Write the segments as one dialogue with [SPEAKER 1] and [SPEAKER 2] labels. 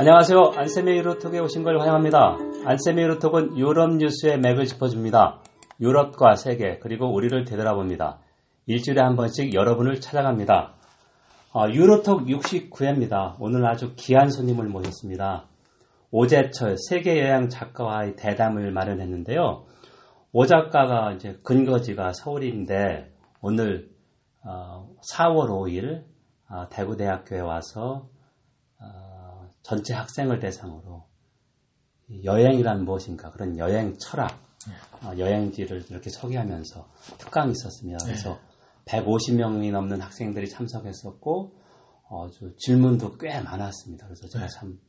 [SPEAKER 1] 안녕하세요. 안세미 유로톡에 오신 걸 환영합니다. 안세미 유로톡은 유럽 뉴스의 맥을 짚어줍니다. 유럽과 세계 그리고 우리를 되돌아 봅니다. 일주일에 한 번씩 여러분을 찾아갑니다. 어, 유로톡 69회입니다. 오늘 아주 귀한 손님을 모셨습니다. 오재철 세계 여행 작가와의 대담을 마련했는데요. 오 작가가 이제 근거지가 서울인데 오늘 어, 4월 5일 어, 대구대학교에 와서 어, 전체 학생을 대상으로 여행이란 무엇인가 그런 여행 철학, 어, 여행지를 이렇게 소개하면서 특강이 있었습니다. 그래서 150명이 넘는 학생들이 참석했었고 어, 질문도 꽤 많았습니다. 그래서 제가 참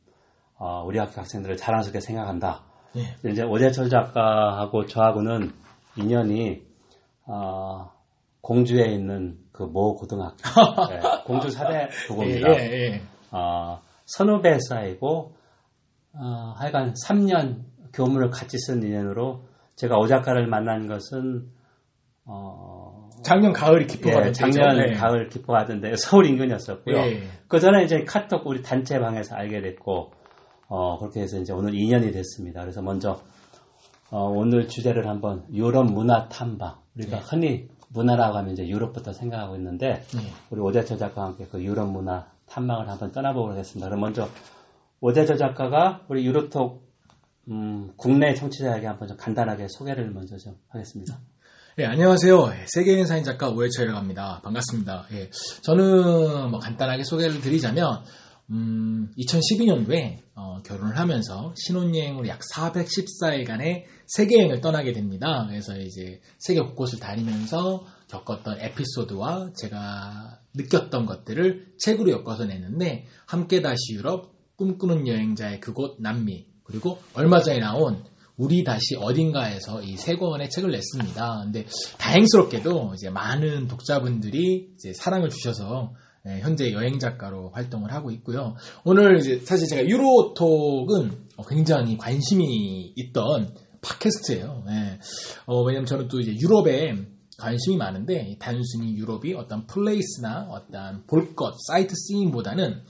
[SPEAKER 1] 어, 우리 학교 학생들을 자랑스럽게 생각한다.
[SPEAKER 2] 예.
[SPEAKER 1] 이제 오재철 작가하고 저하고는 인연이 어, 공주에 있는 그 모 고등학교, 네, 공주 사대 부고입니다.
[SPEAKER 2] 예, 예.
[SPEAKER 1] 어, 선후 배 사이고 어, 하여간 3년 교문을 같이 쓴 인연으로 제가 오 작가를 만난 것은 어,
[SPEAKER 2] 작년 가을이 기뻐가
[SPEAKER 1] 예, 작년 가을 기뻐하던데 서울 인근이었었고요.
[SPEAKER 2] 예.
[SPEAKER 1] 그 전에 이제 카톡 우리 단체 방에서 알게 됐고 어, 그렇게 해서 이제 오늘 2년이 됐습니다. 그래서 먼저 어, 오늘 주제를 한번 유럽 문화 탐방 우리가
[SPEAKER 2] 네.
[SPEAKER 1] 흔히 문화라고 하면 이제 유럽부터 생각하고 있는데
[SPEAKER 2] 예.
[SPEAKER 1] 우리 오재철 작가와 함께 그 유럽 문화 탐방을 한번 떠나보도록 하겠습니다. 그럼 먼저 오재철 작가가 우리 유로톡 음, 국내 청취자에게 한번 좀 간단하게 소개를 먼저 좀 하겠습니다.
[SPEAKER 2] 예, 안녕하세요. 예, 세계인 사인 작가 오해철이라고 합니다. 반갑습니다. 예, 저는 뭐 간단하게 소개를 드리자면, 음, 2012년도에 어, 결혼을 하면서 신혼여행으로 약 414일간의 세계여행을 떠나게 됩니다. 그래서 이제 세계 곳곳을 다니면서 겪었던 에피소드와 제가 느꼈던 것들을 책으로 엮어서 냈는데, 함께 다시 유럽, 꿈꾸는 여행자의 그곳 남미, 그리고 얼마 전에 나온 우리 다시 어딘가에서 이 세 권의 책을 냈습니다. 근데 다행스럽게도 이제 많은 독자분들이 이제 사랑을 주셔서 예, 현재 여행 작가로 활동을 하고 있고요. 오늘 이제 사실 제가 유로톡은 어, 굉장히 관심이 있던 팟캐스트예요. 예. 어, 왜냐면 저는 또 이제 유럽에 관심이 많은데 단순히 유럽이 어떤 플레이스나 어떤 볼 것, 사이트 싱보다는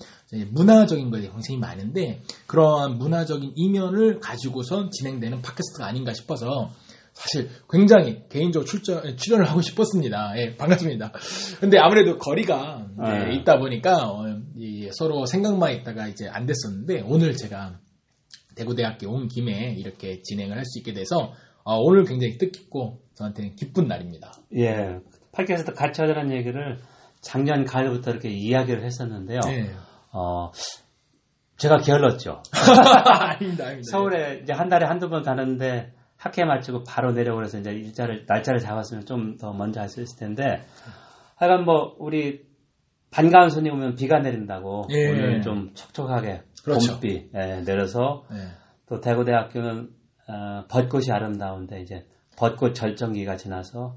[SPEAKER 2] 문화적인 것에 관심이 많은데 그러한 문화적인 이면을 가지고선 진행되는 팟캐스트가 아닌가 싶어서 사실 굉장히 개인적으로 출전, 출연을 하고 싶었습니다. 예, 반갑습니다. 근데 아무래도 거리가
[SPEAKER 1] 네.
[SPEAKER 2] 있다 보니까 어, 이 서로 생각만 있다가 이제 안 됐었는데 오늘 제가 대구대학교 온 김에 이렇게 진행을 할 수 있게 돼서 어, 오늘 굉장히 뜻깊고 저한테는 기쁜 날입니다.
[SPEAKER 1] 예, 팟캐스트 같이 하자는 얘기를 작년 가을부터 이렇게 이야기를 했었는데요.
[SPEAKER 2] 네.
[SPEAKER 1] 어, 제가 게을렀죠.
[SPEAKER 2] 아닙니다, 아닙니다.
[SPEAKER 1] 서울에 이제 한 달에 한두 번 가는데 학회 마치고 바로 내려오고 그래서 이제 일자를, 날짜를 잡았으면 좀 더 먼저 할 수 있을 텐데 하여간 뭐, 우리 반가운 손님 오면 비가 내린다고
[SPEAKER 2] 예.
[SPEAKER 1] 오늘 좀 촉촉하게
[SPEAKER 2] 그렇죠.
[SPEAKER 1] 봄비 예, 내려서
[SPEAKER 2] 네.
[SPEAKER 1] 또 대구대학교는 어, 벚꽃이 아름다운데 이제 벚꽃 절정기가 지나서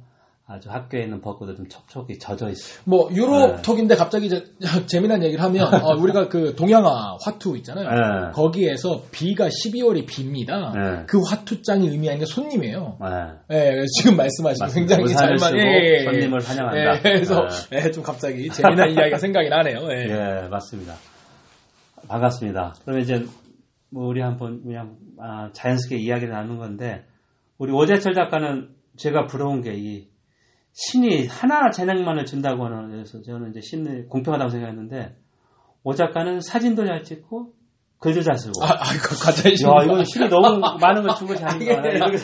[SPEAKER 1] 아주 학교에 있는 벚꽃도 좀 촉촉히 젖어 있어요.
[SPEAKER 2] 뭐 유럽
[SPEAKER 1] 네.
[SPEAKER 2] 톡인데 갑자기 저, 재미난 얘기를 하면 어, 우리가 그 동양화 화투 있잖아요.
[SPEAKER 1] 네.
[SPEAKER 2] 거기에서 비가 12월이 비입니다.
[SPEAKER 1] 네.
[SPEAKER 2] 그 화투장이 의미하는 게 손님이에요.
[SPEAKER 1] 예.
[SPEAKER 2] 예, 그래서 지금 말씀하신. 굉장히 잘
[SPEAKER 1] 쓰고
[SPEAKER 2] 맞- 예, 예, 예.
[SPEAKER 1] 손님을 환영한다.
[SPEAKER 2] 예, 그래서 예, 좀 갑자기 재미난 이야기가 생각이 나네요. 예.
[SPEAKER 1] 예, 맞습니다. 반갑습니다. 그러면 이제 뭐 우리 한번 그냥 아, 자연스럽게 이야기를 나누는 건데 우리 오재철 작가는 제가 부러운 게 이 신이 하나 재능만을 준다고 하는 그래서 저는 이제 신이 공평하다고 생각했는데 오 작가는 사진도 잘 찍고 글도 잘 쓰고
[SPEAKER 2] 아, 아, 이거 가짜이
[SPEAKER 1] 야 이건 신이 너무 많은 걸 주고
[SPEAKER 2] 아,
[SPEAKER 1] 자는 거야 이렇게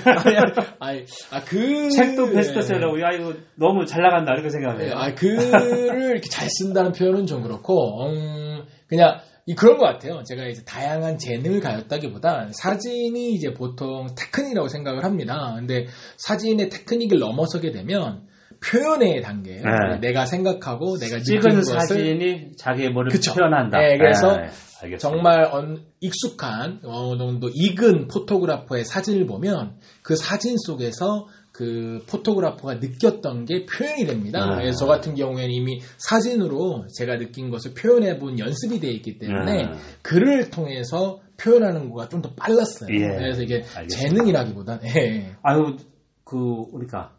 [SPEAKER 2] 아니, 아, 그.
[SPEAKER 1] 책도 베스트셀러고 야 이거 너무 잘 나간다 이렇게 생각해요.
[SPEAKER 2] 예, 아, 글을 이렇게 잘 쓴다는 표현은 좀 그렇고, 음, 그냥, 이 그런 것 같아요. 제가 이제 다양한 재능을 가졌다기보다 사진이 이제 보통 테크닉이라고 생각을 합니다. 근데 사진의 테크닉을 넘어서게 되면 표현의 단계,
[SPEAKER 1] 네.
[SPEAKER 2] 내가 생각하고 내가
[SPEAKER 1] 찍은 사진이 자기의 뭐를
[SPEAKER 2] 그쵸.
[SPEAKER 1] 표현한다.
[SPEAKER 2] 네, 그래서
[SPEAKER 1] 네.
[SPEAKER 2] 정말 언- 익숙한 어느 정도 익은 photographer의 사진을 보면 그 사진 속에서 그 photographer가 느꼈던 게 표현이 됩니다.
[SPEAKER 1] 네.
[SPEAKER 2] 그래서 저 같은 경우에는 이미 사진으로 제가 느낀 것을 표현해 본 연습이 되어 있기 때문에
[SPEAKER 1] 네.
[SPEAKER 2] 글을 통해서 표현하는 거가 좀 더 빨랐어요.
[SPEAKER 1] 예.
[SPEAKER 2] 그래서 이게
[SPEAKER 1] 알겠습니다.
[SPEAKER 2] 재능이라기보다 예.
[SPEAKER 1] 아유, 그, 우리가,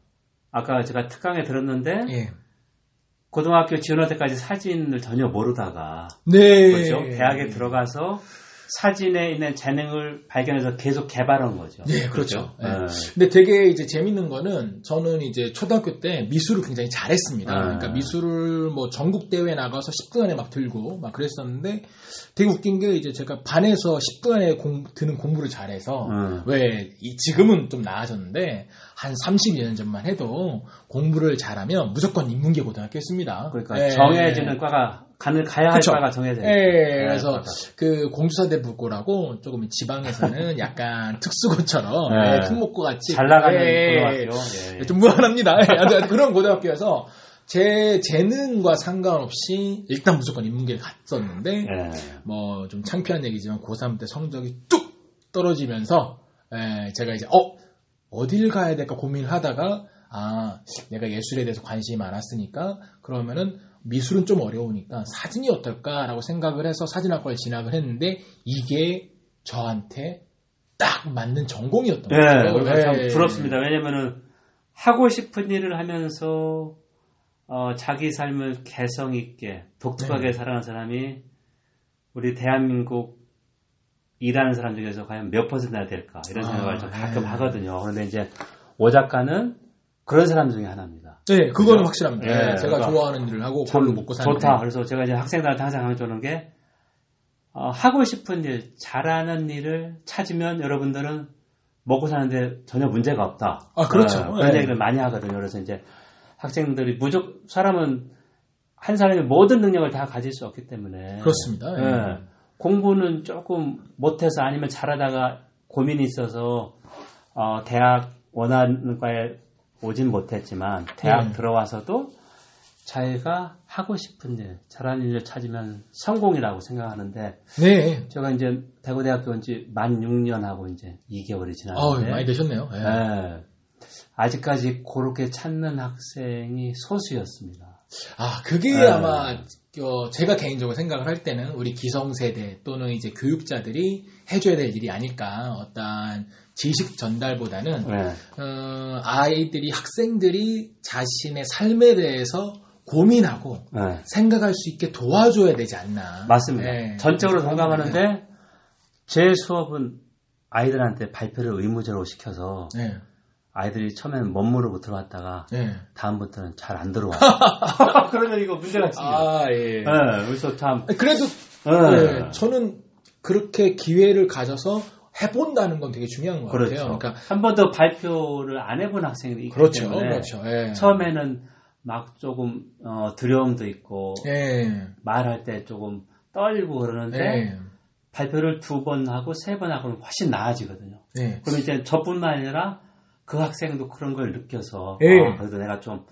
[SPEAKER 1] 아까 제가 특강에 들었는데,
[SPEAKER 2] 예.
[SPEAKER 1] 고등학교 지원할 때까지 사진을 전혀 모르다가,
[SPEAKER 2] 네.
[SPEAKER 1] 그렇죠? 대학에 들어가서 사진에 있는 재능을 발견해서 계속 개발한 거죠.
[SPEAKER 2] 네, 그렇죠. 네.
[SPEAKER 1] 네.
[SPEAKER 2] 근데 되게 이제 재밌는 거는 저는 이제 초등학교 때 미술을 굉장히 잘했습니다.
[SPEAKER 1] 네.
[SPEAKER 2] 그러니까 미술을 뭐 전국 대회 나가서 10등 안에 막 들고 막 그랬었는데 되게 웃긴 게 이제 제가 반에서 10등 안에 공- 드는 공부를 잘해서
[SPEAKER 1] 음.
[SPEAKER 2] 왜 이- 지금은 좀 나아졌는데 한 32년 전만 해도 공부를 잘하면 무조건 인문계 고등학교 였습니다.
[SPEAKER 1] 그러니까
[SPEAKER 2] 네.
[SPEAKER 1] 정해지는 과가 가는 가야 할
[SPEAKER 2] 그쵸.
[SPEAKER 1] 과가 정해져.
[SPEAKER 2] 예, 그래서
[SPEAKER 1] 맞아.
[SPEAKER 2] 그 공주사대부고라고 조금 지방에서는 약간 특수고처럼
[SPEAKER 1] 네.
[SPEAKER 2] 예, 특목고 같이
[SPEAKER 1] 잘 나가는
[SPEAKER 2] 예,
[SPEAKER 1] 고등학교. 예.
[SPEAKER 2] 좀 무한합니다. 예, 그런 고등학교여서 제 재능과 상관없이 일단 무조건 인문계를 갔었는데
[SPEAKER 1] 예.
[SPEAKER 2] 뭐좀 창피한 얘기지만 고3 때 성적이 뚝 떨어지면서 예, 제가 이제 어 어딜 가야 될까 고민을 하다가 아 내가 예술에 대해서 관심이 많았으니까 그러면은 미술은 좀 어려우니까 사진이 어떨까라고 생각을 해서 사진학과에 진학을 했는데 이게 저한테 딱 맞는 전공이었던
[SPEAKER 1] 예,
[SPEAKER 2] 거예요.
[SPEAKER 1] 참
[SPEAKER 2] 예.
[SPEAKER 1] 부럽습니다. 왜냐면은 하고 싶은 일을 하면서 어, 자기 삶을 개성 있게 독특하게
[SPEAKER 2] 네.
[SPEAKER 1] 살아가는 사람이 우리 대한민국 일하는 사람 중에서 과연 몇 퍼센트나 될까 이런
[SPEAKER 2] 아,
[SPEAKER 1] 생각을 좀 가끔
[SPEAKER 2] 네.
[SPEAKER 1] 하거든요. 그런데 이제 오 작가는 그런 사람 중에 하나입니다.
[SPEAKER 2] 네, 그거는
[SPEAKER 1] 그죠?
[SPEAKER 2] 확실합니다.
[SPEAKER 1] 예,
[SPEAKER 2] 예, 제가
[SPEAKER 1] 그러니까
[SPEAKER 2] 좋아하는 일을 하고
[SPEAKER 1] 참
[SPEAKER 2] 그걸로 먹고 사는
[SPEAKER 1] 좋다. 그래서 제가 이제 학생들한테 항상 강조하는 게 어, 하고 싶은 일, 잘하는 일을 찾으면 여러분들은 먹고 사는데 전혀 문제가 없다.
[SPEAKER 2] 아, 그렇죠.
[SPEAKER 1] 어, 그런
[SPEAKER 2] 예.
[SPEAKER 1] 얘기를 많이 하거든요. 그래서 이제 학생들이 무조건 사람은 한 사람이 모든 능력을 다 가질 수 없기 때문에
[SPEAKER 2] 그렇습니다. 예.
[SPEAKER 1] 예. 공부는 조금 못해서 아니면 잘하다가 고민이 있어서 어, 대학 원하는 과에 오진 못했지만 대학
[SPEAKER 2] 네.
[SPEAKER 1] 들어와서도 자기가 하고 싶은 일, 잘하는 일을 찾으면 성공이라고 생각하는데
[SPEAKER 2] 네.
[SPEAKER 1] 제가 이제 대구 대학교 온 지 만 6년 하고 이제 2개월이
[SPEAKER 2] 어,
[SPEAKER 1] 지났는데
[SPEAKER 2] 많이 되셨네요. 예.
[SPEAKER 1] 예. 아직까지 그렇게 찾는 학생이 소수였습니다.
[SPEAKER 2] 아, 그게
[SPEAKER 1] 네.
[SPEAKER 2] 아마 어, 제가 개인적으로 생각을 할 때는 우리 기성세대 또는 이제 교육자들이 해줘야 될 일이 아닐까. 어떤 지식 전달보다는
[SPEAKER 1] 예.
[SPEAKER 2] 어, 아이들이 학생들이 자신의 삶에 대해서 고민하고
[SPEAKER 1] 예.
[SPEAKER 2] 생각할 수 있게 도와줘야 되지 않나.
[SPEAKER 1] 맞습니다.
[SPEAKER 2] 예.
[SPEAKER 1] 전적으로 동감하는데 제 수업은 아이들한테 발표를 의무적으로 시켜서
[SPEAKER 2] 네.
[SPEAKER 1] 아이들이 처음에는 못 모르 고 들어왔다가
[SPEAKER 2] 네.
[SPEAKER 1] 다음부터는 잘 안 들어와. 그러면 이거 문제가 있습니다.
[SPEAKER 2] 아, 예.
[SPEAKER 1] 예, 그래서 참
[SPEAKER 2] 그래도
[SPEAKER 1] 예.
[SPEAKER 2] 네, 저는 그렇게 기회를 가져서 해본다는 건 되게 중요한 것
[SPEAKER 1] 그렇죠.
[SPEAKER 2] 같아요. 그러니까
[SPEAKER 1] 한 번도 발표를 안 해본 학생들이 있기
[SPEAKER 2] 그렇죠,
[SPEAKER 1] 때문에
[SPEAKER 2] 그렇죠. 예.
[SPEAKER 1] 처음에는 막 조금 어, 두려움도 있고
[SPEAKER 2] 예.
[SPEAKER 1] 말할 때 조금 떨리고 그러는데
[SPEAKER 2] 예.
[SPEAKER 1] 발표를 두 번 하고 세 번 하고는 훨씬 나아지거든요.
[SPEAKER 2] 예.
[SPEAKER 1] 그럼 이제 저뿐만 아니라 그 학생도 그런 걸 느껴서
[SPEAKER 2] 예.
[SPEAKER 1] 아, 그래도 내가 좀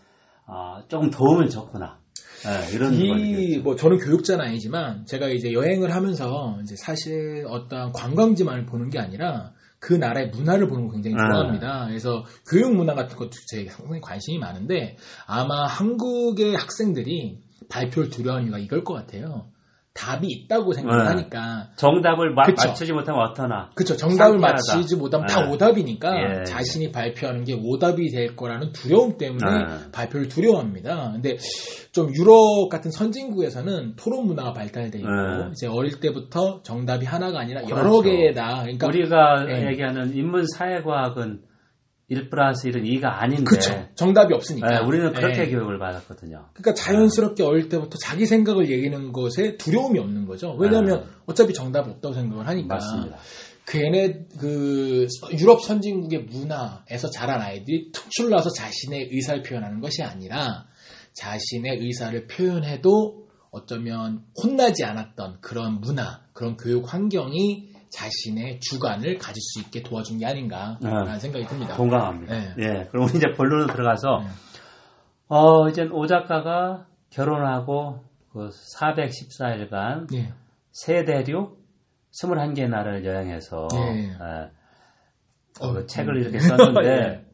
[SPEAKER 1] 아, 조금 도움을 줬구나 예, 이런 걸
[SPEAKER 2] 이. 뭐, 저는 교육자는 아니지만, 제가 이제 여행을 하면서, 이제 사실 어떤 관광지만을 보는 게 아니라, 그 나라의 문화를 보는 거 굉장히
[SPEAKER 1] 아.
[SPEAKER 2] 좋아합니다. 그래서 교육 문화 같은 것도 제 상당히 관심이 많은데, 아마 한국의 학생들이 발표를 두려워하는 이유가 이걸 것 같아요. 답이 있다고 생각을
[SPEAKER 1] 네.
[SPEAKER 2] 하니까,
[SPEAKER 1] 정답을 마-. 맞추지 못하면 어떠나
[SPEAKER 2] 그쵸. 정답을
[SPEAKER 1] 상쾌하다.
[SPEAKER 2] 맞히지 못하면 다
[SPEAKER 1] 네.
[SPEAKER 2] 오답이니까
[SPEAKER 1] 예.
[SPEAKER 2] 자신이 발표하는 게 오답이 될 거라는 두려움 때문에
[SPEAKER 1] 네.
[SPEAKER 2] 발표를 두려워합니다. 근데 좀 유럽 같은 선진국에서는 토론 문화가 발달돼 있고
[SPEAKER 1] 네.
[SPEAKER 2] 이제 어릴 때부터 정답이 하나가 아니라 여러
[SPEAKER 1] 그렇죠.
[SPEAKER 2] 개다. 그러니까
[SPEAKER 1] 우리가
[SPEAKER 2] 예.
[SPEAKER 1] 얘기하는 인문 사회과학은 1 플러스 1은 2가 아닌데
[SPEAKER 2] 그쵸. 정답이 없으니까.
[SPEAKER 1] 예, 우리는 그렇게
[SPEAKER 2] 예.
[SPEAKER 1] 교육을 받았거든요.
[SPEAKER 2] 그러니까 자연스럽게 어릴 때부터 자기 생각을 얘기하는 것에 두려움이 없는 거죠. 왜냐하면 어차피 정답이 없다고 생각을 하니까.
[SPEAKER 1] 맞습니다.
[SPEAKER 2] 걔네 그 유럽 선진국의 문화에서 자란 아이들이 특출나서 자신의 의사를 표현하는 것이 아니라 자신의 의사를 표현해도 어쩌면 혼나지 않았던 그런 문화, 그런 교육 환경이 자신의 주관을 가질 수 있게 도와준 게 아닌가라는 생각이 듭니다.
[SPEAKER 1] 동감합니다.
[SPEAKER 2] 네.
[SPEAKER 1] 예, 그럼 이제 본론으로 들어가서
[SPEAKER 2] 네.
[SPEAKER 1] 어, 이제 오 작가가 결혼하고 그 414일간
[SPEAKER 2] 예.
[SPEAKER 1] 세대륙 21개 나라를 여행해서
[SPEAKER 2] 예.
[SPEAKER 1] 예,
[SPEAKER 2] 어,
[SPEAKER 1] 그 책을
[SPEAKER 2] 음.
[SPEAKER 1] 이렇게 썼는데
[SPEAKER 2] 예.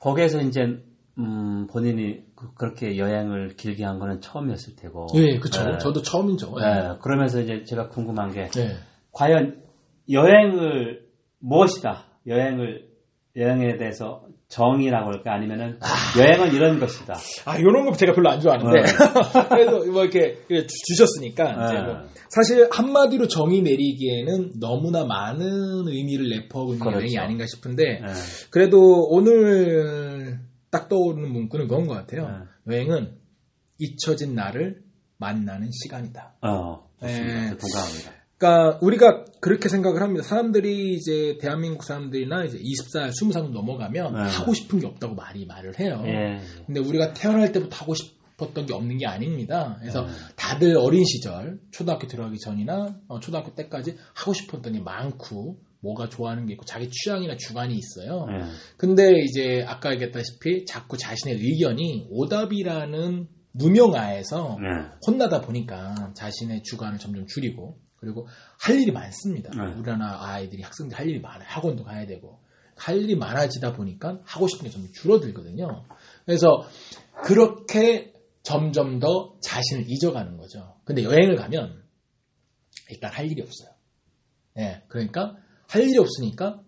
[SPEAKER 1] 거기에서 이제 음, 본인이 그- 그렇게 여행을 길게 한 거는 처음이었을 테고.
[SPEAKER 2] 예, 그쵸.
[SPEAKER 1] 예.
[SPEAKER 2] 저도 처음이죠.
[SPEAKER 1] 예, 그러면서 이제 제가 궁금한 게
[SPEAKER 2] 예.
[SPEAKER 1] 과연 여행을 무엇이다? 여행을 여행에 대해서 정의라고 할까 아니면은 여행은 이런 것이다.
[SPEAKER 2] 아, 이런 거 제가 별로 안 좋아하는데. 그래도 뭐 이렇게 주- 주셨으니까. 이제
[SPEAKER 1] 네.
[SPEAKER 2] 뭐 사실 한마디로 정의 내리기에는 너무나 많은 의미를 내포하고 있는
[SPEAKER 1] 그렇죠.
[SPEAKER 2] 여행이 아닌가 싶은데,
[SPEAKER 1] 예.
[SPEAKER 2] 그래도 오늘 딱 떠오르는 문구는 그건 것 같아요. 여행은 잊혀진 나를 만나는 시간이다.
[SPEAKER 1] 어, 좋습니다.
[SPEAKER 2] 네.
[SPEAKER 1] 동감합니다.
[SPEAKER 2] 그러니까 우리가 그렇게 생각을 합니다. 사람들이 이제 대한민국 사람들이나 이제 20살, 20살 넘어가면
[SPEAKER 1] 네.
[SPEAKER 2] 하고 싶은 게 없다고 말이 말을 해요.
[SPEAKER 1] 예.
[SPEAKER 2] 근데 우리가 태어날 때부터 하고 싶었던 게 없는 게 아닙니다. 그래서
[SPEAKER 1] 네.
[SPEAKER 2] 다들 어린 시절, 초등학교 들어가기 전이나 어, 초등학교 때까지 하고 싶었던 게 많고 뭐가 좋아하는 게 있고 자기 취향이나 주관이 있어요.
[SPEAKER 1] 예.
[SPEAKER 2] 근데 이제 아까 얘기했다시피 자꾸 자신의 의견이 오답이라는 무명아에서
[SPEAKER 1] 예.
[SPEAKER 2] 혼나다 보니까 자신의 주관을 점점 줄이고 그리고 할 일이 많습니다.
[SPEAKER 1] 네.
[SPEAKER 2] 우리나라 아이들이 학생들 할 일이 많아요. 학원도 가야 되고 할 일이 많아지다 보니까 하고 싶은 게 점점 줄어들거든요. 그래서 그렇게 점점 더 자신을 잊어가는 거죠. 근데 여행을 가면 일단 할 일이 없어요. 예, 그러니까 할 일이 없으니까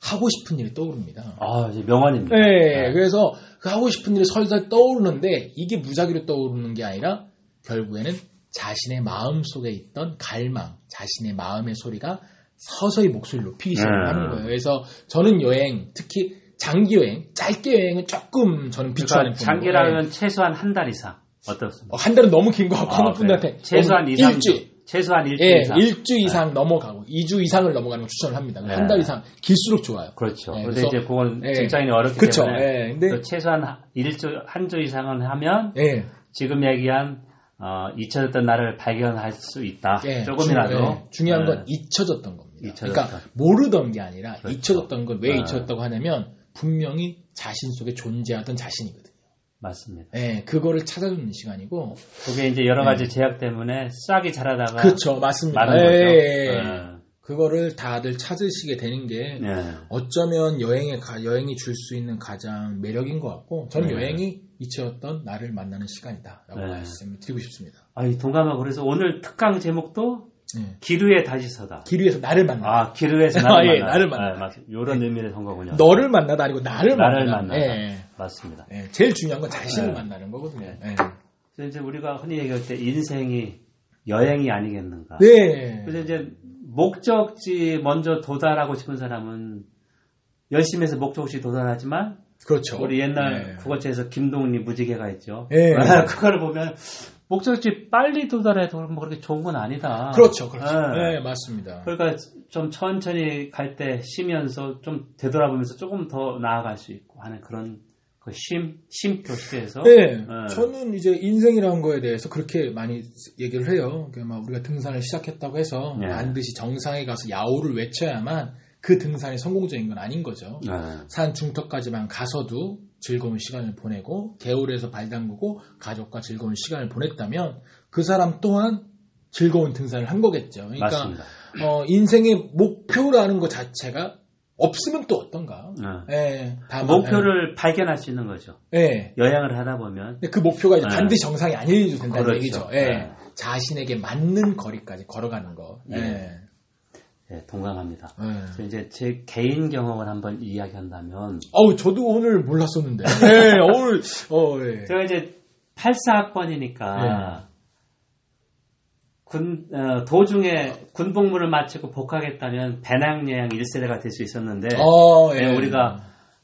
[SPEAKER 2] 하고 싶은 일이 떠오릅니다.
[SPEAKER 1] 아, 이제 명언입니다.
[SPEAKER 2] 네, 그래서 그 하고 싶은 일이 설설 떠오르는데 이게 무작위로 떠오르는 게 아니라 결국에는 자신의 마음 속에 있던 갈망, 자신의 마음의 소리가 서서히 목소리를 높이기 시작하는
[SPEAKER 1] 음.
[SPEAKER 2] 거예요. 그래서 저는 여행, 특히 장기 여행, 짧게 여행은 조금 저는 비추하는
[SPEAKER 1] 그러니까
[SPEAKER 2] 편이고
[SPEAKER 1] 장기라면 최소한 한 달 이상. 어떻습니까?
[SPEAKER 2] 어, 한 달은 너무 긴것 같고
[SPEAKER 1] 아,
[SPEAKER 2] 분들한테?
[SPEAKER 1] 최소한
[SPEAKER 2] 너무
[SPEAKER 1] 2, 3주.
[SPEAKER 2] 일주일,
[SPEAKER 1] 최소한 일주일
[SPEAKER 2] 예,
[SPEAKER 1] 이상.
[SPEAKER 2] 일주 이상 넘어가고 2주 이상을 넘어가는 걸 추천을 합니다.
[SPEAKER 1] 네.
[SPEAKER 2] 한달 이상 길수록 좋아요.
[SPEAKER 1] 그렇죠.
[SPEAKER 2] 네, 그래서-
[SPEAKER 1] 이제 그건
[SPEAKER 2] 예.
[SPEAKER 1] 직장인이 어렵기
[SPEAKER 2] 그쵸.
[SPEAKER 1] 때문에
[SPEAKER 2] 예, 근데
[SPEAKER 1] 또 최소한 일주 한 주 이상은 하면
[SPEAKER 2] 예,
[SPEAKER 1] 지금 얘기한 어, 잊혀졌던 나를 발견할 수 있다.
[SPEAKER 2] 예,
[SPEAKER 1] 조금이라도
[SPEAKER 2] 중, 예, 중요한
[SPEAKER 1] 예.
[SPEAKER 2] 건 잊혀졌던 겁니다.
[SPEAKER 1] 잊혀졌다.
[SPEAKER 2] 그러니까 모르던 게 아니라
[SPEAKER 1] 그렇죠.
[SPEAKER 2] 잊혀졌던 건왜
[SPEAKER 1] 예.
[SPEAKER 2] 잊혀졌다고 하냐면 분명히 자신 속에 존재하던 자신이거든요.
[SPEAKER 1] 맞습니다.
[SPEAKER 2] 예, 그거를 찾아주는 시간이고
[SPEAKER 1] 그게 이제 여러 가지 제약 때문에 싹이 자라다가
[SPEAKER 2] 네. 그렇죠, 맞습니다.
[SPEAKER 1] 많은
[SPEAKER 2] 예,
[SPEAKER 1] 거죠.
[SPEAKER 2] 예, 예.
[SPEAKER 1] 예.
[SPEAKER 2] 그거를 다들 찾으시게 되는 게
[SPEAKER 1] 예.
[SPEAKER 2] 어쩌면 여행에 가- 여행이 줄 수 있는 가장 매력인 것 같고 저는
[SPEAKER 1] 네.
[SPEAKER 2] 여행이 잊혀졌던 나를 만나는 시간이다라고
[SPEAKER 1] 네.
[SPEAKER 2] 말씀드리고 싶습니다.
[SPEAKER 1] 아 이 동감하고 그래서 오늘 특강 제목도
[SPEAKER 2] 예.
[SPEAKER 1] 기류에 다시 서다.
[SPEAKER 2] 길 위에서 나를 만나.
[SPEAKER 1] 아 기류에서
[SPEAKER 2] 아,
[SPEAKER 1] 나를
[SPEAKER 2] 예,
[SPEAKER 1] 만나.
[SPEAKER 2] 나를 만나.
[SPEAKER 1] 맞 이런 의미를 한 거군요.
[SPEAKER 2] 너를 만나다 아니고 나를,
[SPEAKER 1] 나를
[SPEAKER 2] 만나다.
[SPEAKER 1] 만나다.
[SPEAKER 2] 예,
[SPEAKER 1] 맞습니다.
[SPEAKER 2] 예. 제일 중요한 건 자신을
[SPEAKER 1] 네.
[SPEAKER 2] 만나는 거거든요. 예.
[SPEAKER 1] 그래서 이제 우리가 흔히 얘기할 때 인생이 여행이 아니겠는가.
[SPEAKER 2] 네.
[SPEAKER 1] 그래서 이제 목적지 먼저 도달하고 싶은 사람은 열심히 해서 목적지 도달하지만
[SPEAKER 2] 그렇죠.
[SPEAKER 1] 우리 옛날
[SPEAKER 2] 네.
[SPEAKER 1] 국어책에서 김동리 무지개가 있죠.
[SPEAKER 2] 예.
[SPEAKER 1] 그거를 보면 목적지 빨리 도달해도 뭐 그렇게 좋은 건 아니다.
[SPEAKER 2] 그렇죠, 그렇죠.
[SPEAKER 1] 예.
[SPEAKER 2] 네, 맞습니다.
[SPEAKER 1] 그러니까 좀 천천히 갈 때 쉬면서 좀 되돌아보면서 조금 더 나아갈 수 있고 하는 그런 그 쉼, 쉼표 시대에서
[SPEAKER 2] 네,
[SPEAKER 1] 예.
[SPEAKER 2] 저는 이제 인생이라는 거에 대해서 그렇게 많이 얘기를 해요. 그막 우리가 등산을 시작했다고 해서
[SPEAKER 1] 네.
[SPEAKER 2] 반드시 정상에 가서 야호를 외쳐야만 그 등산이 성공적인 건 아닌 거죠.
[SPEAKER 1] 네.
[SPEAKER 2] 산 중턱까지만 가서도 즐거운 시간을 보내고 개울에서 발 담그고 가족과 즐거운 시간을 보냈다면 그 사람 또한 즐거운 등산을 한 거겠죠. 그러니까
[SPEAKER 1] 맞습니다.
[SPEAKER 2] 어, 인생의 목표라는 것 자체가 없으면 또 어떤가?
[SPEAKER 1] 네.
[SPEAKER 2] 예, 다만,
[SPEAKER 1] 목표를 발견할 수 있는 거죠.
[SPEAKER 2] 예.
[SPEAKER 1] 여행을 하다 보면
[SPEAKER 2] 그 목표가 이제
[SPEAKER 1] 네.
[SPEAKER 2] 반드시 정상이 아니어도 된다는
[SPEAKER 1] 그렇죠.
[SPEAKER 2] 얘기죠. 예.
[SPEAKER 1] 네.
[SPEAKER 2] 자신에게 맞는 거리까지 걸어가는 거. 예.
[SPEAKER 1] 예. 예, 동감합니다.
[SPEAKER 2] 예.
[SPEAKER 1] 이제 제 개인 경험을 한번 이야기한다면
[SPEAKER 2] 어우, 저도 오늘 몰랐었는데. 예, 오늘, 어, 예.
[SPEAKER 1] 제가 이제 84학번이니까 군 어, 도중에 군복무를 마치고 복학했다면 배낭여행 1세대가 될 수 있었는데
[SPEAKER 2] 어, 예.
[SPEAKER 1] 예, 우리가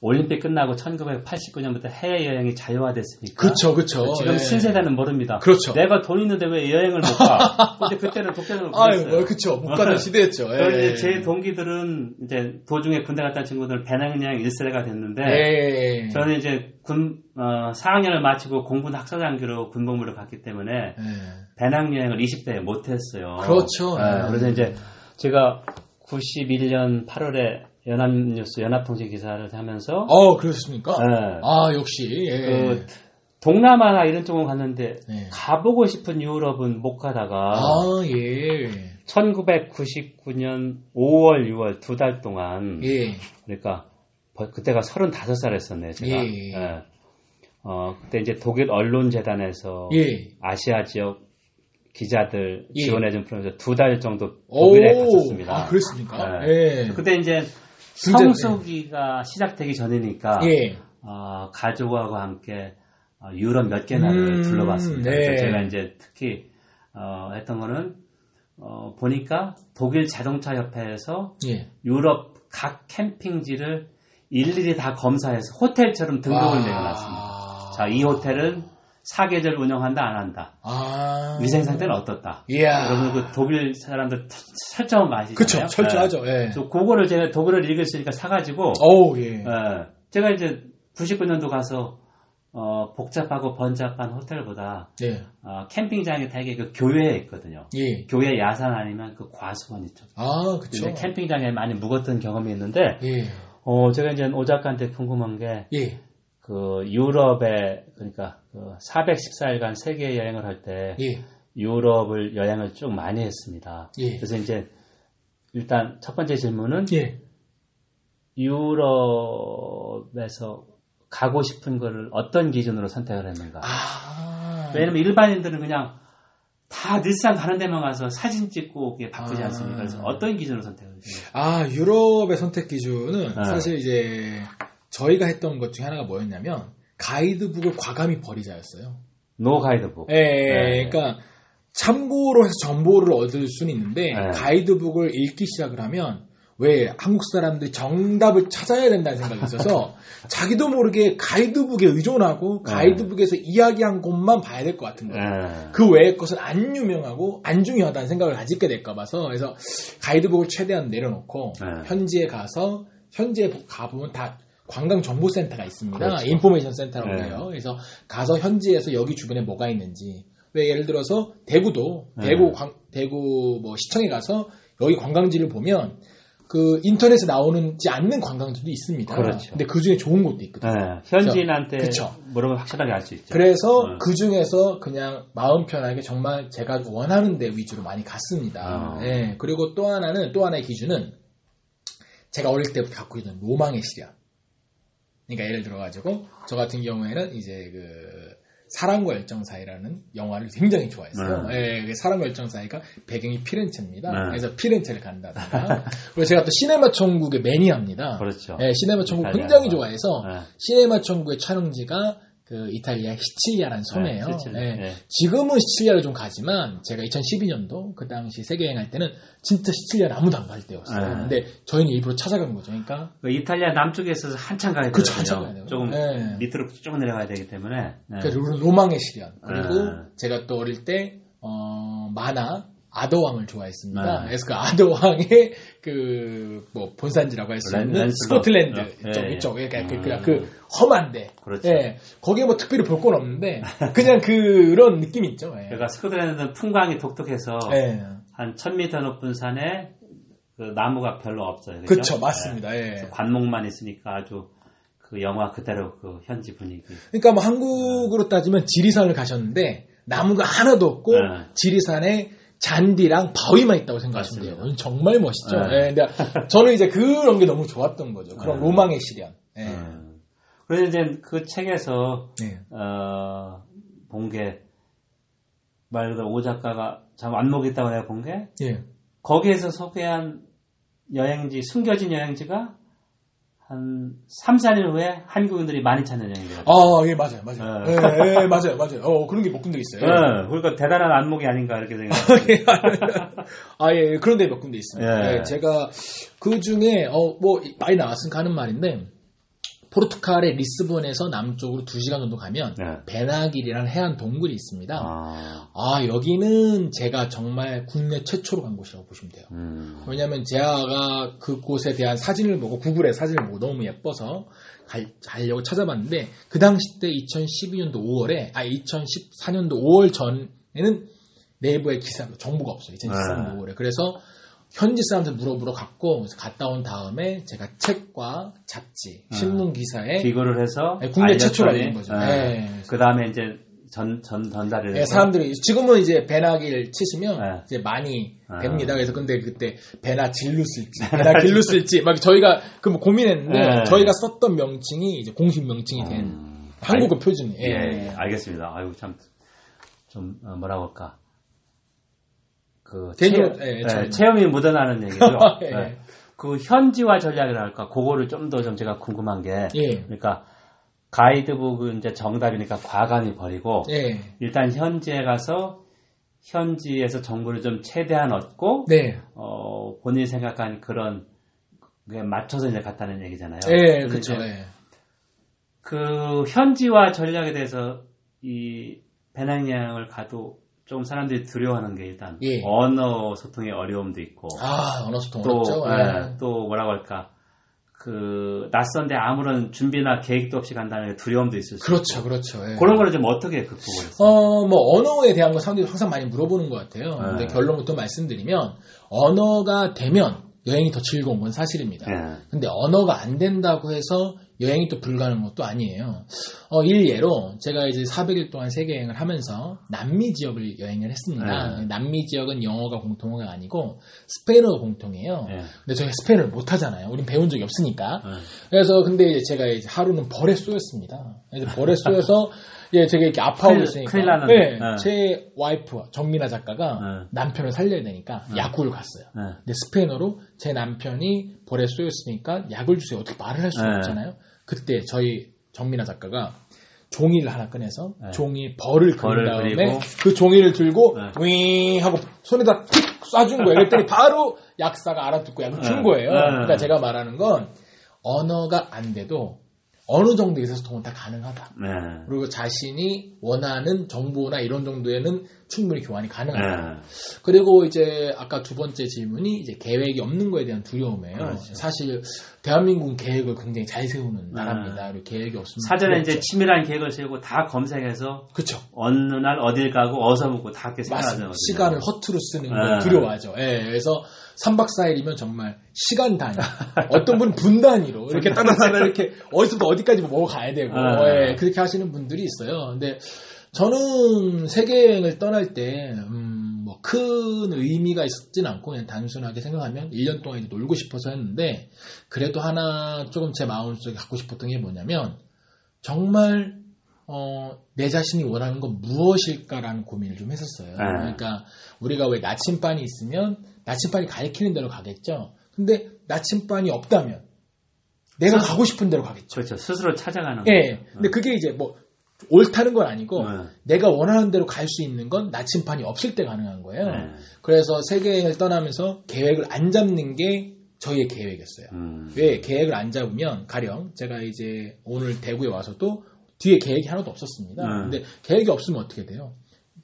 [SPEAKER 1] 올림픽 끝나고 1989년부터 해외여행이 자유화됐으니까
[SPEAKER 2] 그쵸, 그쵸.
[SPEAKER 1] 지금
[SPEAKER 2] 예.
[SPEAKER 1] 신세대는 모릅니다.
[SPEAKER 2] 그렇죠.
[SPEAKER 1] 내가 돈 있는데 왜 여행을 못 가? 근데 그때는 독재를 못
[SPEAKER 2] 아유,
[SPEAKER 1] 했어요.
[SPEAKER 2] 뭐, 그쵸. 못 가는 시대였죠. 예.
[SPEAKER 1] 이제 제 동기들은 이제 도중에 군대 갔다 온 친구들 배낭여행 1세대가 됐는데
[SPEAKER 2] 예.
[SPEAKER 1] 저는 이제 군 어, 4학년을 마치고 공군 학사장교로 군복무를 갔기 때문에
[SPEAKER 2] 예.
[SPEAKER 1] 배낭여행을 20대에 못했어요.
[SPEAKER 2] 그렇죠.
[SPEAKER 1] 예,
[SPEAKER 2] 네.
[SPEAKER 1] 그래서 이제 제가 91년 8월에 연합뉴스 연합통신 기사를 하면서
[SPEAKER 2] 어, 그러셨습니까?
[SPEAKER 1] 예,
[SPEAKER 2] 아, 역시. 예.
[SPEAKER 1] 그 동남아나 이런 쪽으로 갔는데
[SPEAKER 2] 네.
[SPEAKER 1] 가보고 싶은 유럽은 못 가다가
[SPEAKER 2] 아, 예.
[SPEAKER 1] 1999년 5월, 6월 두 달 동안
[SPEAKER 2] 예.
[SPEAKER 1] 그러니까 벌- 그때가 35살이었었네요, 제가.
[SPEAKER 2] 예.
[SPEAKER 1] 예. 어, 그때 이제 독일 언론재단에서
[SPEAKER 2] 예.
[SPEAKER 1] 아시아 지역 기자들
[SPEAKER 2] 예.
[SPEAKER 1] 지원해준 프로그램에서 두 달 정도 독일에
[SPEAKER 2] 오,
[SPEAKER 1] 갔었습니다.
[SPEAKER 2] 아, 그랬습니까?
[SPEAKER 1] 예.
[SPEAKER 2] 예.
[SPEAKER 1] 그때 이제 성수기가 시작되기 전이니까
[SPEAKER 2] 예.
[SPEAKER 1] 어, 가족하고 함께 어, 유럽 몇 개 나라를
[SPEAKER 2] 음,
[SPEAKER 1] 둘러봤습니다.
[SPEAKER 2] 네.
[SPEAKER 1] 제가 이제 특히 어, 했던 거는 어, 보니까 독일 자동차 협회에서
[SPEAKER 2] 예.
[SPEAKER 1] 유럽 각 캠핑지를 일일이 다 검사해서 호텔처럼 등록을
[SPEAKER 2] 아.
[SPEAKER 1] 내어놨습니다. 자, 이 호텔은 사계절 운영한다 안 한다.
[SPEAKER 2] 아.
[SPEAKER 1] 위생 상태는 어떻다.
[SPEAKER 2] 이야.
[SPEAKER 1] 여러분 그 독일 사람들 철저한 거 아시잖아요.
[SPEAKER 2] 그쵸, 철저하죠. 예.
[SPEAKER 1] 네. 저 그거를 제가 독일을 읽었으니까 사가지고
[SPEAKER 2] 어우, 예.
[SPEAKER 1] 예, 제가 이제 99년도 가서 어, 복잡하고 번잡한 호텔보다
[SPEAKER 2] 예.
[SPEAKER 1] 어, 캠핑장이 되게 그 교외에 있거든요.
[SPEAKER 2] 예.
[SPEAKER 1] 교외 야산 아니면 그 과수원 있죠.
[SPEAKER 2] 아.
[SPEAKER 1] 근데 캠핑장에 많이 묵었던 경험이 있는데
[SPEAKER 2] 예.
[SPEAKER 1] 어, 제가 이제 오 작가한테 궁금한 게
[SPEAKER 2] 예.
[SPEAKER 1] 그 유럽에 그러니까 그 414일간 세계 여행을 할때
[SPEAKER 2] 예.
[SPEAKER 1] 유럽을 여행을 쭉 많이 했습니다.
[SPEAKER 2] 예.
[SPEAKER 1] 그래서 이제 일단 첫 번째 질문은
[SPEAKER 2] 예.
[SPEAKER 1] 유럽에서 가고 싶은 거를 어떤 기준으로 선택을 했는가?
[SPEAKER 2] 아.
[SPEAKER 1] 왜냐면 일반인들은 그냥 다 늘상 가는 데만 가서 사진 찍고 그게 바쁘지
[SPEAKER 2] 아.
[SPEAKER 1] 않습니까? 그래서 어떤 기준으로 선택을 했어요?
[SPEAKER 2] 아, 유럽의 선택 기준은
[SPEAKER 1] 네.
[SPEAKER 2] 사실 이제 저희가 했던 것 중에 하나가 뭐였냐면 가이드북을 과감히 버리자였어요.
[SPEAKER 1] 노 가이드북.
[SPEAKER 2] 예,
[SPEAKER 1] 네.
[SPEAKER 2] 그러니까 참고로 해서 정보를 얻을 수는 있는데
[SPEAKER 1] 네.
[SPEAKER 2] 가이드북을 읽기 시작을 하면 왜 한국 사람들이 정답을 찾아야 된다는 생각이 있어서 자기도 모르게 가이드북에 의존하고
[SPEAKER 1] 네.
[SPEAKER 2] 가이드북에서 이야기한 곳만 봐야 될 것 같은 거예요.
[SPEAKER 1] 예.
[SPEAKER 2] 그 외의 것은 안 유명하고 안 중요하다는 생각을 가지게 될까 봐서 그래서 가이드북을 최대한 내려놓고
[SPEAKER 1] 네.
[SPEAKER 2] 현지에 가서 현지에 가보면 다 관광 정보센터가 있습니다.
[SPEAKER 1] 그렇죠.
[SPEAKER 2] 인포메이션 센터라고
[SPEAKER 1] 네.
[SPEAKER 2] 해요. 그래서 가서 현지에서 여기 주변에 뭐가 있는지 왜 예를 들어서 대구도
[SPEAKER 1] 네.
[SPEAKER 2] 대구 광- 대구 뭐 시청에 가서 여기 관광지를 보면 그 인터넷에 나오는지 않는 관광지도 있습니다.
[SPEAKER 1] 그렇죠.
[SPEAKER 2] 근데 그 중에 좋은 곳도 있거든요.
[SPEAKER 1] 예. 현지인한테
[SPEAKER 2] 그쵸.
[SPEAKER 1] 물어보면 확실하게 알 수 있죠.
[SPEAKER 2] 그래서
[SPEAKER 1] 어.
[SPEAKER 2] 그 중에서 그냥 마음 편하게 정말 제가 원하는 데 위주로 많이 갔습니다.
[SPEAKER 1] 어.
[SPEAKER 2] 예. 그리고 또 하나는 또 하나의 기준은 제가 어릴 때부터 갖고 있는 로망의 시련. 그러니까 예를 들어가지고 저 같은 경우에는 이제 그 사랑과 열정 사이라는 영화를 굉장히 좋아했어요.
[SPEAKER 1] 네.
[SPEAKER 2] 예, 그 사랑과 열정 사이가 배경이 피렌체입니다.
[SPEAKER 1] 네.
[SPEAKER 2] 그래서 피렌체를 간다든가. 그리고 제가 또 시네마 천국의 매니아입니다.
[SPEAKER 1] 그렇죠.
[SPEAKER 2] 예, 시네마 천국 굉장히. 좋아해서
[SPEAKER 1] 예.
[SPEAKER 2] 시네마 천국의 촬영지가 그 이탈리아 시칠리아라는 섬이에요.
[SPEAKER 1] 네, 시칠리.
[SPEAKER 2] 예.
[SPEAKER 1] 예.
[SPEAKER 2] 지금은 시칠리아를 좀 가지만 제가 2012년도 그 당시 세계 여행할 때는 진짜 시칠리아를 아무도 안 갈 때였어요.
[SPEAKER 1] 네.
[SPEAKER 2] 근데 저희는 일부러 찾아간 거죠. 그러니까
[SPEAKER 1] 그 이탈리아 남쪽에 있어서 한참 가야
[SPEAKER 2] 그쵸. 한참 가야 돼요.
[SPEAKER 1] 조금
[SPEAKER 2] 네.
[SPEAKER 1] 밑으로 쭉 내려가야 되기 때문에. 예.
[SPEAKER 2] 그 로망의 시련. 그리고
[SPEAKER 1] 네.
[SPEAKER 2] 제가 또 어릴 때 어, 만화 아더왕을 좋아했습니다.
[SPEAKER 1] 네.
[SPEAKER 2] 그래서 그 아더왕의 그 뭐 본산지라고 할수
[SPEAKER 1] 랜-
[SPEAKER 2] 있는. 스코틀랜드
[SPEAKER 1] 예,
[SPEAKER 2] 쪽
[SPEAKER 1] 예.
[SPEAKER 2] 이쪽 그러니까 그,
[SPEAKER 1] 음.
[SPEAKER 2] 그 험한데
[SPEAKER 1] 그렇죠.
[SPEAKER 2] 예. 거기에 뭐 특별히 볼 건 없는데 그냥 그런 느낌 있죠. 예.
[SPEAKER 1] 그러니까 스코틀랜드는 풍광이 독특해서
[SPEAKER 2] 예.
[SPEAKER 1] 한 1000m 높은 산에 그 나무가 별로 없어요. 그죠?
[SPEAKER 2] 그쵸 맞습니다. 예.
[SPEAKER 1] 그래서 관목만 있으니까 아주 그 영화 그대로 그 현지 분위기.
[SPEAKER 2] 그러니까 뭐 한국으로 따지면 지리산을 가셨는데 나무가 하나도 없고
[SPEAKER 1] 네.
[SPEAKER 2] 지리산에 잔디랑 바위만 있다고 생각하시면 돼요.
[SPEAKER 1] 맞습니다.
[SPEAKER 2] 정말 멋있죠.
[SPEAKER 1] 네.
[SPEAKER 2] 예, 근데 저는 이제 그런 게 너무 좋았던 거죠. 그런
[SPEAKER 1] 네.
[SPEAKER 2] 로망의 시련. 예.
[SPEAKER 1] 음. 그래서 이제 그 책에서
[SPEAKER 2] 예.
[SPEAKER 1] 어, 본게 말 그대로 오 작가가 참 안목이 있다고 내가 본게
[SPEAKER 2] 예.
[SPEAKER 1] 거기에서 소개한 여행지 숨겨진 여행지가 한 3, 4일 후에 한국인들이 많이 찾는 여행지가
[SPEAKER 2] 아, 예, 맞아요, 맞아요.
[SPEAKER 1] 네.
[SPEAKER 2] 예, 예, 맞아요, 맞아요. 어, 그런 게 몇 군데 있어요.
[SPEAKER 1] 네, 그러니까 대단한 안목이 아닌가 이렇게 생각합니다.
[SPEAKER 2] 아, 예, 그런 데 몇 군데 있습니다.
[SPEAKER 1] 예.
[SPEAKER 2] 예, 제가 그 중에, 어, 뭐, 많이 나왔으니까 하는 말인데, 포르투갈의 리스본에서 남쪽으로 2시간 정도 가면,
[SPEAKER 1] 네.
[SPEAKER 2] 베나길이라는 해안 동굴이 있습니다.
[SPEAKER 1] 아,
[SPEAKER 2] 아, 여기는 제가 정말 국내 최초로 간 곳이라고 보시면 돼요.
[SPEAKER 1] 음,
[SPEAKER 2] 왜냐면 제가 그곳에 대한 사진을 보고 구글에 사진을 보고 너무 예뻐서 갈, 가려고 찾아봤는데 그 당시 때 2012년도 5월에 아 2014년도 5월 전에는 내부에 기사 정보가 없어요. 2014년도
[SPEAKER 1] 네.
[SPEAKER 2] 5월에 그래서 현지 사람들 물어보러 갔고 그래서 갔다 온 다음에 제가 책과 잡지,
[SPEAKER 1] 네.
[SPEAKER 2] 신문 기사에
[SPEAKER 1] 비교를 해서
[SPEAKER 2] 네, 국내 최초로 알린 거죠.
[SPEAKER 1] 네.
[SPEAKER 2] 네.
[SPEAKER 1] 그 다음에 이제 전, 전, 전달을
[SPEAKER 2] 네,
[SPEAKER 1] 해서
[SPEAKER 2] 사람들이 지금은 이제 배나길 치시면
[SPEAKER 1] 네.
[SPEAKER 2] 이제 많이
[SPEAKER 1] 아.
[SPEAKER 2] 됩니다. 그래서 근데 그때 배나 진루 쓸지 배나 길루 쓸지 막 저희가 그 뭐 고민했는데
[SPEAKER 1] 네.
[SPEAKER 2] 저희가 썼던 명칭이 이제 공식 명칭이 된
[SPEAKER 1] 음,
[SPEAKER 2] 한국어 표준이.
[SPEAKER 1] 예,
[SPEAKER 2] 예.
[SPEAKER 1] 예, 알겠습니다. 아유, 참, 좀, 어, 뭐라고 할까. 그, 체험,
[SPEAKER 2] 예,
[SPEAKER 1] 예,
[SPEAKER 2] 저-
[SPEAKER 1] 체험 이 묻어나는 얘기죠.
[SPEAKER 2] 예.
[SPEAKER 1] 예. 그 현지화 전략이랄까 그거를 좀 더 좀 제가 궁금한 게
[SPEAKER 2] 예.
[SPEAKER 1] 그러니까 가이드북은 이제 정답이니까 과감히 버리고
[SPEAKER 2] 예.
[SPEAKER 1] 일단 현지에 가서 현지에서 정보를 좀 최대한 얻고
[SPEAKER 2] 네.
[SPEAKER 1] 어, 본인이 생각한 그런 게 맞춰서 이제 갔다는 얘기잖아요.
[SPEAKER 2] 예,
[SPEAKER 1] 그래서
[SPEAKER 2] 그렇죠.
[SPEAKER 1] 그 현지화 전략에 대해서 이 배낭여행을 가도 좀 사람들이 두려워하는 게 일단
[SPEAKER 2] 예.
[SPEAKER 1] 언어 소통의 어려움도 있고
[SPEAKER 2] 아, 언어 소통
[SPEAKER 1] 또,
[SPEAKER 2] 어렵죠.
[SPEAKER 1] 예,
[SPEAKER 2] 예.
[SPEAKER 1] 또 뭐라고 할까 그 낯선데 아무런 준비나 계획도 없이 간다는 게 두려움도 있을 수
[SPEAKER 2] 그렇죠,
[SPEAKER 1] 있고
[SPEAKER 2] 그렇죠. 예.
[SPEAKER 1] 그런 거를 좀 어떻게 극복을 했어요?
[SPEAKER 2] 어, 뭐, 언어에 대한 거 사람들이 항상 많이 물어보는 것 같아요. 근데
[SPEAKER 1] 네.
[SPEAKER 2] 결론부터 말씀드리면, 언어가 되면 여행이 더 즐거운 건 사실입니다.
[SPEAKER 1] 예.
[SPEAKER 2] 근데 언어가 안 된다고 해서 여행이 또 불가능한 것도 아니에요. 어, 일예로 제가 이제 400일 동안 세계 여행을 하면서 남미 지역을 여행을 했습니다.
[SPEAKER 1] 네.
[SPEAKER 2] 남미 지역은 영어가 공통어가 아니고 스페인어가 공통이에요.
[SPEAKER 1] 예.
[SPEAKER 2] 근데 저희가 스페인어를 못 하잖아요. 우린 배운 적이 없으니까.
[SPEAKER 1] 예.
[SPEAKER 2] 그래서 근데 제가 이제 하루는 벌에 쏘였습니다. 이제 벌에 쏘여서 예, 제가 이렇게 아파하고
[SPEAKER 1] 큰일-
[SPEAKER 2] 있으니까.
[SPEAKER 1] 큰일 나는-
[SPEAKER 2] 네,
[SPEAKER 1] 네.
[SPEAKER 2] 제 와이프 정민아 작가가
[SPEAKER 1] 네.
[SPEAKER 2] 남편을 살려야 되니까 약국을 갔어요.
[SPEAKER 1] 예.
[SPEAKER 2] 근데 스페인어로 제 남편이 벌에 쏘였으니까 약을 주세요. 어떻게 말을 할 수가
[SPEAKER 1] 네.
[SPEAKER 2] 없잖아요. 그때 저희 정민아 작가가 종이를 하나 꺼내서
[SPEAKER 1] 네.
[SPEAKER 2] 종이 벌을 그린 다음에
[SPEAKER 1] 그리고
[SPEAKER 2] 그 종이를 들고
[SPEAKER 1] 네.
[SPEAKER 2] 윙 하고 손에다 툭 쏴준 거예요. 그랬더니 바로 약사가 알아듣고 약을 준
[SPEAKER 1] 네.
[SPEAKER 2] 거예요.
[SPEAKER 1] 네.
[SPEAKER 2] 그러니까 제가 말하는 건 언어가 안 돼도 어느 정도 의사소통은 다 가능하다.
[SPEAKER 1] 예.
[SPEAKER 2] 그리고 자신이 원하는 정보나 이런 정도에는 충분히 교환이 가능하다.
[SPEAKER 1] 예.
[SPEAKER 2] 그리고 이제 아까 두 번째 질문이 이제 계획이 없는 거에 대한 두려움이에요.
[SPEAKER 1] 그렇죠.
[SPEAKER 2] 사실 대한민국은 계획을 굉장히 잘 세우는 나라입니다. 그리고 계획이 없으면
[SPEAKER 1] 사전에
[SPEAKER 2] 두렵죠.
[SPEAKER 1] 이제 치밀한 계획을 세우고 다 검색해서
[SPEAKER 2] 그렇죠.
[SPEAKER 1] 어느 날 어딜 가고 어디서 묵고 다 이렇게. 생각하잖아요.
[SPEAKER 2] 시간을 허투루 쓰는 걸
[SPEAKER 1] 네.
[SPEAKER 2] 두려워하죠. 예, 그래서 3박 4일이면 정말 시간 단위. 어떤 분은 분 단위로 이렇게 따다다다 이렇게 어디서부터 어디까지 뭐 가야 되고
[SPEAKER 1] 네.
[SPEAKER 2] 예, 그렇게 하시는 분들이 있어요. 근데 저는 세계여행을 떠날 때, 음, 뭐, 큰 의미가 있었진 않고, 그냥 단순하게 생각하면, 1년 동안 놀고 싶어서 했는데, 그래도 하나 조금 제 마음속에 갖고 싶었던 게 뭐냐면, 정말, 어, 내 자신이 원하는 건 무엇일까라는 고민을 좀 했었어요.
[SPEAKER 1] 네.
[SPEAKER 2] 그러니까, 우리가 왜 나침반이 있으면, 나침반이 가리키는 대로 가겠죠? 근데, 나침반이 없다면, 내가
[SPEAKER 1] 스-
[SPEAKER 2] 가고 싶은 대로 가겠죠.
[SPEAKER 1] 그렇죠. 스스로 찾아가는
[SPEAKER 2] 예.
[SPEAKER 1] 거죠.
[SPEAKER 2] 근데 그게 이제 뭐 옳다는 건 아니고
[SPEAKER 1] 네.
[SPEAKER 2] 내가 원하는 대로 갈 수 있는 건 나침반이 없을 때 가능한 거예요.
[SPEAKER 1] 네.
[SPEAKER 2] 그래서 세계여행을 떠나면서 계획을 안 잡는 게 저희의 계획이었어요.
[SPEAKER 1] 음.
[SPEAKER 2] 왜 계획을 안 잡으면 가령 제가 이제 오늘 대구에 와서도 뒤에 계획이 하나도 없었습니다.
[SPEAKER 1] 네.
[SPEAKER 2] 근데 계획이 없으면 어떻게 돼요?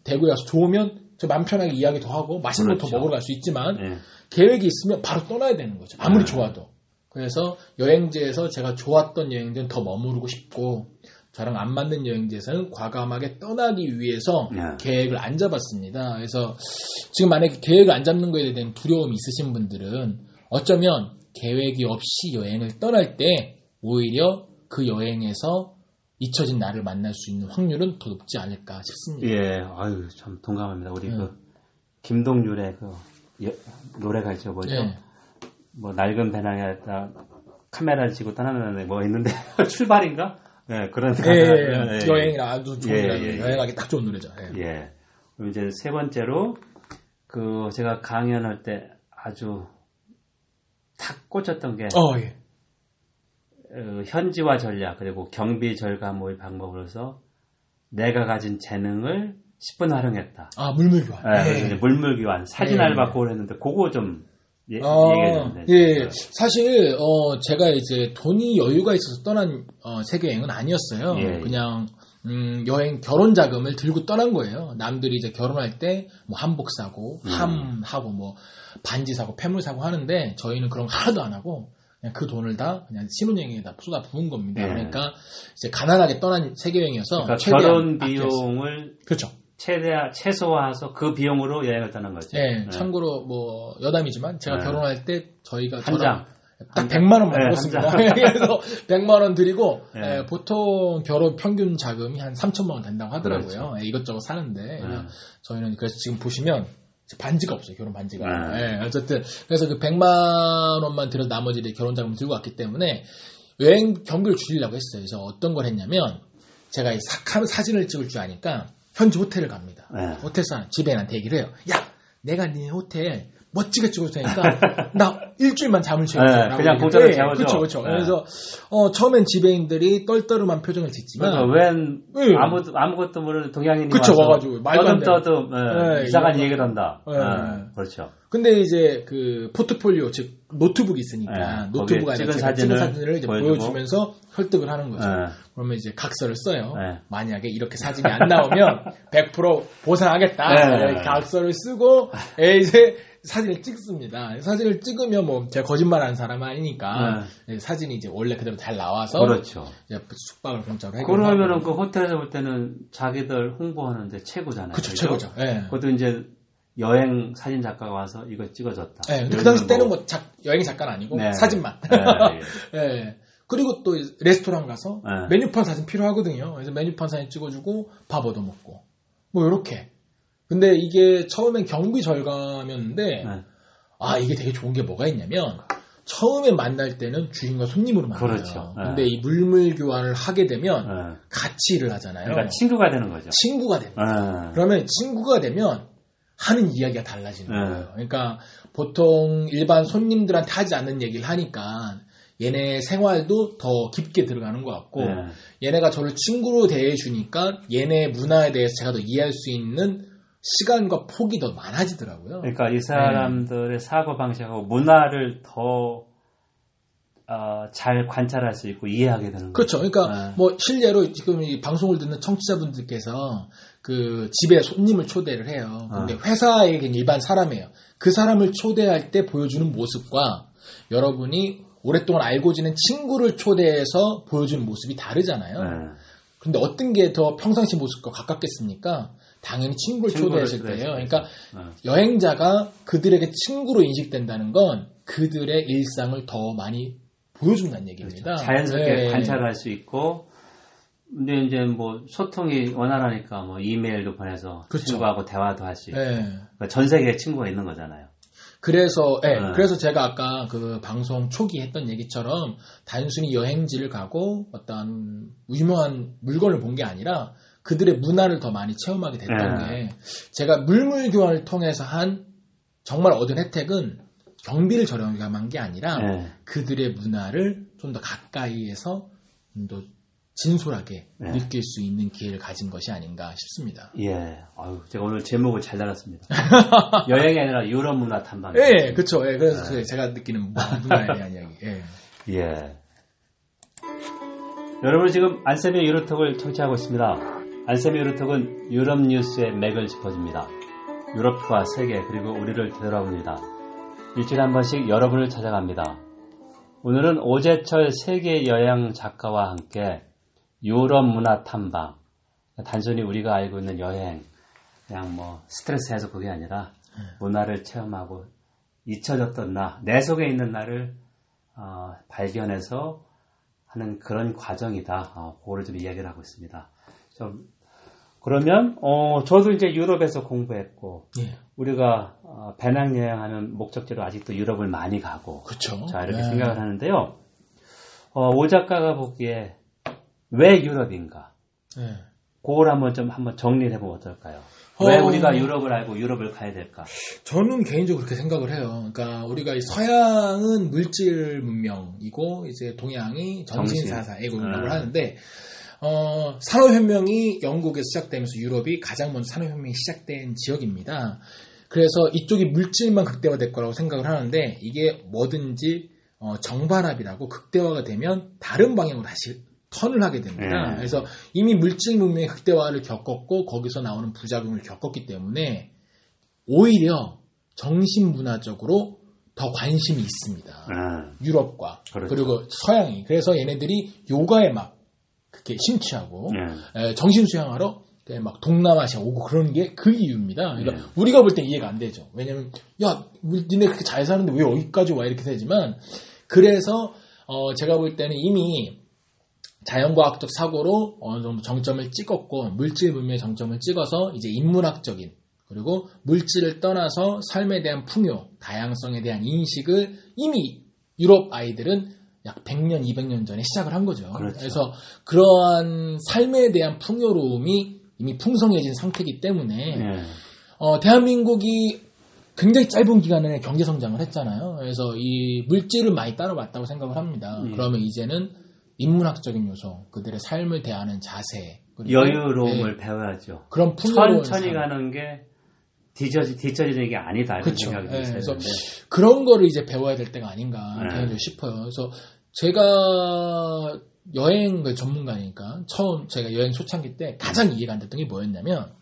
[SPEAKER 2] 대구에 와서 좋으면 저맘 편하게 이야기 더 하고 맛있는
[SPEAKER 1] 그렇죠.
[SPEAKER 2] 먹으러 갈 수 있지만
[SPEAKER 1] 예.
[SPEAKER 2] 계획이 있으면 바로 떠나야 되는 거죠. 아무리
[SPEAKER 1] 네.
[SPEAKER 2] 좋아도. 그래서 여행지에서 제가 좋았던 여행지는 더 머무르고 싶고 저랑 안 맞는 여행지에서는 과감하게 떠나기 위해서
[SPEAKER 1] 네.
[SPEAKER 2] 계획을 안 잡았습니다. 그래서 지금 만약에 계획을 안 잡는 거에 대한 두려움이 있으신 분들은 어쩌면 계획이 없이 여행을 떠날 때 오히려 그 여행에서 잊혀진 나를 만날 수 있는 확률은 더 높지 않을까 싶습니다.
[SPEAKER 1] 예, 아유, 참 동감합니다. 우리
[SPEAKER 2] 네.
[SPEAKER 1] 그, 김동률의 그, 예, 노래가 있죠, 뭐죠?
[SPEAKER 2] 예.
[SPEAKER 1] 뭐, 낡은 배낭에다 카메라를 지고 떠나는 뭐 있는데, 출발인가? 예, 그런.
[SPEAKER 2] 예, 예,
[SPEAKER 1] 예, 예.
[SPEAKER 2] 여행이라 아주 좋은
[SPEAKER 1] 예, 예, 예.
[SPEAKER 2] 여행하기 딱 좋은 노래죠. 예.
[SPEAKER 1] 예. 이제 세 번째로, 그, 제가 강연할 때 아주 탁 꽂혔던 게,
[SPEAKER 2] 어, 예.
[SPEAKER 1] 어, 현지화 전략, 그리고 경비 절감의 방법으로서 내가 가진 재능을 10분 활용했다.
[SPEAKER 2] 아, 물물교환.
[SPEAKER 1] 예, 이제 물물교환, 사진
[SPEAKER 2] 예.
[SPEAKER 1] 알바 그걸 했는데, 그거 좀, 예,
[SPEAKER 2] 어. 예, 사실 어 제가 이제 돈이 여유가 있어서 떠난 어, 세계 여행은 아니었어요.
[SPEAKER 1] 예.
[SPEAKER 2] 그냥 음, 여행 결혼 자금을 들고 떠난 거예요. 남들이 이제 결혼할 때 뭐 한복 사고
[SPEAKER 1] 음.
[SPEAKER 2] 함 하고 뭐 반지 사고 폐물 사고 하는데 저희는 그런 거 하나도 안 하고 그냥 그 돈을 다 그냥 신혼여행에다 쏟아 부은 겁니다.
[SPEAKER 1] 예.
[SPEAKER 2] 그러니까 이제 가난하게 떠난 세계 여행이어서
[SPEAKER 1] 그러니까 결혼. 비용을
[SPEAKER 2] 그렇죠.
[SPEAKER 1] 최대한 최소화해서 그 비용으로 여행을 떠난 거죠.
[SPEAKER 2] 예,
[SPEAKER 1] 네.
[SPEAKER 2] 참고로 뭐 여담이지만 제가
[SPEAKER 1] 네.
[SPEAKER 2] 결혼할 때 저희가
[SPEAKER 1] 한 장. 딱한 장.
[SPEAKER 2] 100만 원만
[SPEAKER 1] 네,
[SPEAKER 2] 먹었습니다.
[SPEAKER 1] 한
[SPEAKER 2] 그래서 100만 원 드리고
[SPEAKER 1] 네.
[SPEAKER 2] 예, 보통 결혼 평균 자금이 한 3천만 원 된다고 하더라고요.
[SPEAKER 1] 그렇죠.
[SPEAKER 2] 예, 이것저것 사는데
[SPEAKER 1] 네.
[SPEAKER 2] 저희는 그래서 지금 보시면 반지가 없어요. 결혼 반지가.
[SPEAKER 1] 네.
[SPEAKER 2] 예, 어쨌든 그래서 그 100만 원만 들여서 나머지 결혼 자금 들고 왔기 때문에 여행 경비를 줄이려고 했어요. 그래서 어떤 걸 했냐면 제가 이 사, 사진을 찍을 줄 아니까 현지 호텔을 갑니다.
[SPEAKER 1] 네.
[SPEAKER 2] 호텔에서 지배인한테 얘기를 해요. 야, 내가 네 호텔 멋지게 찍어줄 테니까 나 일주일만 잠을
[SPEAKER 1] 네,
[SPEAKER 2] 재워줘.
[SPEAKER 1] 그냥 공짜로 재워줘.
[SPEAKER 2] 그렇죠, 그렇죠.
[SPEAKER 1] 네.
[SPEAKER 2] 그래서 어, 처음엔 지배인들이 떨떠름한 표정을 짓지만
[SPEAKER 1] 웬
[SPEAKER 2] 네.
[SPEAKER 1] 아무도 아무것도 모르는 동양인이 와서
[SPEAKER 2] 와가지고 말도 안
[SPEAKER 1] 떠듬 떠듬 예,
[SPEAKER 2] 네,
[SPEAKER 1] 이상한 얘기를 한다.
[SPEAKER 2] 네.
[SPEAKER 1] 예, 그렇죠.
[SPEAKER 2] 근데 이제 그 포트폴리오 즉 노트북이 있으니까
[SPEAKER 1] 네,
[SPEAKER 2] 노트북 안에
[SPEAKER 1] 찍은
[SPEAKER 2] 제가 찍은
[SPEAKER 1] 사진을
[SPEAKER 2] 사진을 이제
[SPEAKER 1] 보여주고.
[SPEAKER 2] 보여주면서 설득을 하는 거죠.
[SPEAKER 1] 네.
[SPEAKER 2] 그러면 이제 각서를 써요.
[SPEAKER 1] 네.
[SPEAKER 2] 만약에 이렇게 사진이 안 나오면 100% 보상하겠다.
[SPEAKER 1] 네.
[SPEAKER 2] 네, 각서를 쓰고 예, 이제 사진을 찍습니다. 사진을 찍으면 뭐 제가 거짓말하는 사람 아니니까 예, 사진이 이제 원래 그대로 잘 나와서
[SPEAKER 1] 그렇죠.
[SPEAKER 2] 이제 숙박을 공짜로 해결하고
[SPEAKER 1] 그러면은 그 호텔에서 볼 때는 자기들 홍보하는데 최고잖아요.
[SPEAKER 2] 그쵸
[SPEAKER 1] 그죠?
[SPEAKER 2] 최고죠. 예.
[SPEAKER 1] 그것도 이제 여행 사진 작가가 와서 이거 찍어줬다.
[SPEAKER 2] 예, 근데 그 당시 때는 뭐 작- 여행 작가는 아니고
[SPEAKER 1] 네.
[SPEAKER 2] 사진만.
[SPEAKER 1] 예,
[SPEAKER 2] 예. 그리고 또 레스토랑 가서
[SPEAKER 1] 네.
[SPEAKER 2] 메뉴판 사진 필요하거든요. 그래서 메뉴판 사진 찍어주고 밥 얻어 먹고 뭐 이렇게. 근데 이게 처음엔 경비 절감이었는데
[SPEAKER 1] 네.
[SPEAKER 2] 아 이게 되게 좋은 게 뭐가 있냐면 처음에 만날 때는 주인과 손님으로 만나요.
[SPEAKER 1] 그렇죠. 네.
[SPEAKER 2] 근데 이 물물 교환을 하게 되면
[SPEAKER 1] 예.
[SPEAKER 2] 같이 일을 하잖아요.
[SPEAKER 1] 그러니까 친구가 되는 거죠.
[SPEAKER 2] 친구가 됩니다.
[SPEAKER 1] 예.
[SPEAKER 2] 그러면 친구가 되면 하는 이야기가 달라지는
[SPEAKER 1] 네.
[SPEAKER 2] 거예요. 그러니까 보통 일반 손님들한테 하지 않는 얘기를 하니까 얘네 생활도 더 깊게 들어가는 것 같고
[SPEAKER 1] 예.
[SPEAKER 2] 얘네가 저를 친구로 대해주니까 얘네 문화에 대해서 제가 더 이해할 수 있는 시간과 폭이 더 많아지더라고요.
[SPEAKER 1] 그러니까 이 사람들의 사고 방식하고 문화를 더 어, 잘 관찰할 수 있고 이해하게 되는 거죠.
[SPEAKER 2] 그렇죠. 그러니까
[SPEAKER 1] 네.
[SPEAKER 2] 뭐 실례로 지금 이 방송을 듣는 청취자분들께서 그 집에 손님을 초대를 해요. 근데
[SPEAKER 1] 어.
[SPEAKER 2] 회사의 그냥 일반 사람이에요. 그 사람을 초대할 때 보여주는 모습과 여러분이 오랫동안 알고 지낸 친구를 초대해서 보여주는 모습이 다르잖아요.
[SPEAKER 1] 예.
[SPEAKER 2] 근데 어떤 게 더 평상시 모습과 가깝겠습니까? 당연히 친구를
[SPEAKER 1] 친구를
[SPEAKER 2] 초대했을 때예요. 그러니까
[SPEAKER 1] 예.
[SPEAKER 2] 여행자가 그들에게 친구로 인식된다는 건 그들의 일상을 더 많이 보여준다는 얘기입니다.
[SPEAKER 1] 그렇죠. 자연스럽게
[SPEAKER 2] 네.
[SPEAKER 1] 관찰할 수 있고 근데 이제 뭐 소통이 원활하니까 뭐 이메일도 보내서
[SPEAKER 2] 그렇죠.
[SPEAKER 1] 친구하고 대화도 할 수 있고
[SPEAKER 2] 네.
[SPEAKER 1] 그러니까 전 세계에 친구가 있는 거잖아요.
[SPEAKER 2] 그래서 예,
[SPEAKER 1] 네.
[SPEAKER 2] 그래서 제가 아까 그 방송 초기 했던 얘기처럼 단순히 여행지를 가고 어떤 유명한 물건을 본 게 아니라 그들의 문화를 더 많이 체험하게 됐던
[SPEAKER 1] 네.
[SPEAKER 2] 게 제가 물물 교환을 통해서 한 정말 얻은 혜택은 경비를 저렴한 게 아니라
[SPEAKER 1] 예.
[SPEAKER 2] 그들의 문화를 좀 더 가까이에서 좀 더 진솔하게
[SPEAKER 1] 네.
[SPEAKER 2] 느낄 수 있는 기회를 가진 것이 아닌가 싶습니다.
[SPEAKER 1] 예. 아유, 제가 오늘 제목을 잘 달았습니다. 여행이 아니라 유럽 문화 탐방.
[SPEAKER 2] 예, 그렇죠. 예, 그래서
[SPEAKER 1] 네.
[SPEAKER 2] 그 제가 느끼는 문화에 대한 이야기. 예.
[SPEAKER 1] 예. 여러분 지금 안세미 유로톡을 청취하고 있습니다. 안세미 유로톡은 유럽 뉴스의 맥을 짚어줍니다. 유럽과 세계 그리고 우리를 되돌아봅니다. 일주일에 한 번씩 여러분을 찾아갑니다. 오늘은 오재철 세계 여행 작가와 함께 유럽 문화 탐방. 단순히 우리가 알고 있는 여행, 그냥 뭐 스트레스 해소 그게 아니라 문화를 체험하고 잊혀졌던 나, 내 속에 있는 나를 어, 발견해서 하는 그런 과정이다. 어, 그거를 좀 이야기를 하고 있습니다. 좀 그러면 어, 저도 이제 유럽에서 공부했고
[SPEAKER 2] 예.
[SPEAKER 1] 우리가 어, 배낭여행하는 목적지로 아직도 유럽을 많이 가고
[SPEAKER 2] 그렇죠.
[SPEAKER 1] 자 이렇게
[SPEAKER 2] 네.
[SPEAKER 1] 생각을 하는데요. 어, 오 작가가 보기에 왜 유럽인가?
[SPEAKER 2] 네.
[SPEAKER 1] 그걸 한번 좀 한번 정리를 해보면 어떨까요? 왜
[SPEAKER 2] 어.
[SPEAKER 1] 우리가 유럽을 알고 유럽을 가야 될까?
[SPEAKER 2] 저는 개인적으로 그렇게 생각을 해요. 그러니까 우리가 이 서양은 물질 문명이고 이제 동양이 정신. 애고문명을
[SPEAKER 1] 음.
[SPEAKER 2] 하는데 어, 산업혁명이 영국에서 시작되면서 유럽이 가장 먼저 산업혁명이 시작된 지역입니다. 그래서 이쪽이 물질만 극대화될 거라고 생각을 하는데 이게 뭐든지 어, 정반합이라고 극대화가 되면 다른 방향으로 다시 턴을 하게 됩니다.
[SPEAKER 1] 네.
[SPEAKER 2] 그래서 이미 물질 문명의 극대화를 겪었고 거기서 나오는 부작용을 겪었기 때문에 오히려 정신 문화적으로 더 관심이 있습니다.
[SPEAKER 1] 음,
[SPEAKER 2] 유럽과
[SPEAKER 1] 그렇죠.
[SPEAKER 2] 그리고 서양이 그래서 얘네들이 요가에 막 그렇게 심취하고
[SPEAKER 1] 예.
[SPEAKER 2] 에, 정신 수양하러 막 동남아시아 오고 그러는 게그 이유입니다. 그러니까
[SPEAKER 1] 네.
[SPEAKER 2] 우리가 볼때 이해가 안 되죠. 왜냐면 야 니네 그렇게 잘 사는데 왜 여기까지 와 이렇게 되지만 그래서 어, 제가 볼 때는 이미 자연과학적 사고로 어느 정도 정점을 찍었고 물질 문명의 정점을 찍어서 이제 인문학적인 그리고 물질을 떠나서 삶에 대한 풍요, 다양성에 대한 인식을 이미 유럽 아이들은 약 100년, 200년 전에 시작을 한 거죠.
[SPEAKER 1] 그렇죠.
[SPEAKER 2] 그래서 그러한 삶에 대한 풍요로움이 이미 풍성해진 상태이기 때문에
[SPEAKER 1] 예.
[SPEAKER 2] 어, 대한민국이 굉장히 짧은 기간에 경제 성장을 했잖아요. 그래서 이 물질을 많이 따라왔다고 생각을 합니다.
[SPEAKER 1] 예.
[SPEAKER 2] 그러면 이제는 인문학적인 요소, 그들의 삶을 대하는 자세,
[SPEAKER 1] 여유로움을
[SPEAKER 2] 네,
[SPEAKER 1] 배워야죠.
[SPEAKER 2] 그런
[SPEAKER 1] 천천히
[SPEAKER 2] 삶.
[SPEAKER 1] 가는 게 뒤처지, 뒤처지는 게 아니다. 이런
[SPEAKER 2] 그쵸.
[SPEAKER 1] 생각이
[SPEAKER 2] 예,
[SPEAKER 1] 들어요.
[SPEAKER 2] 그래서 그런 거를 이제 배워야 될 때가 아닌가
[SPEAKER 1] 네.
[SPEAKER 2] 싶어요. 그래서 제가 여행 그 전문가니까 처음 제가 여행 초창기 때 가장 이해가 안 됐던 게 뭐였냐면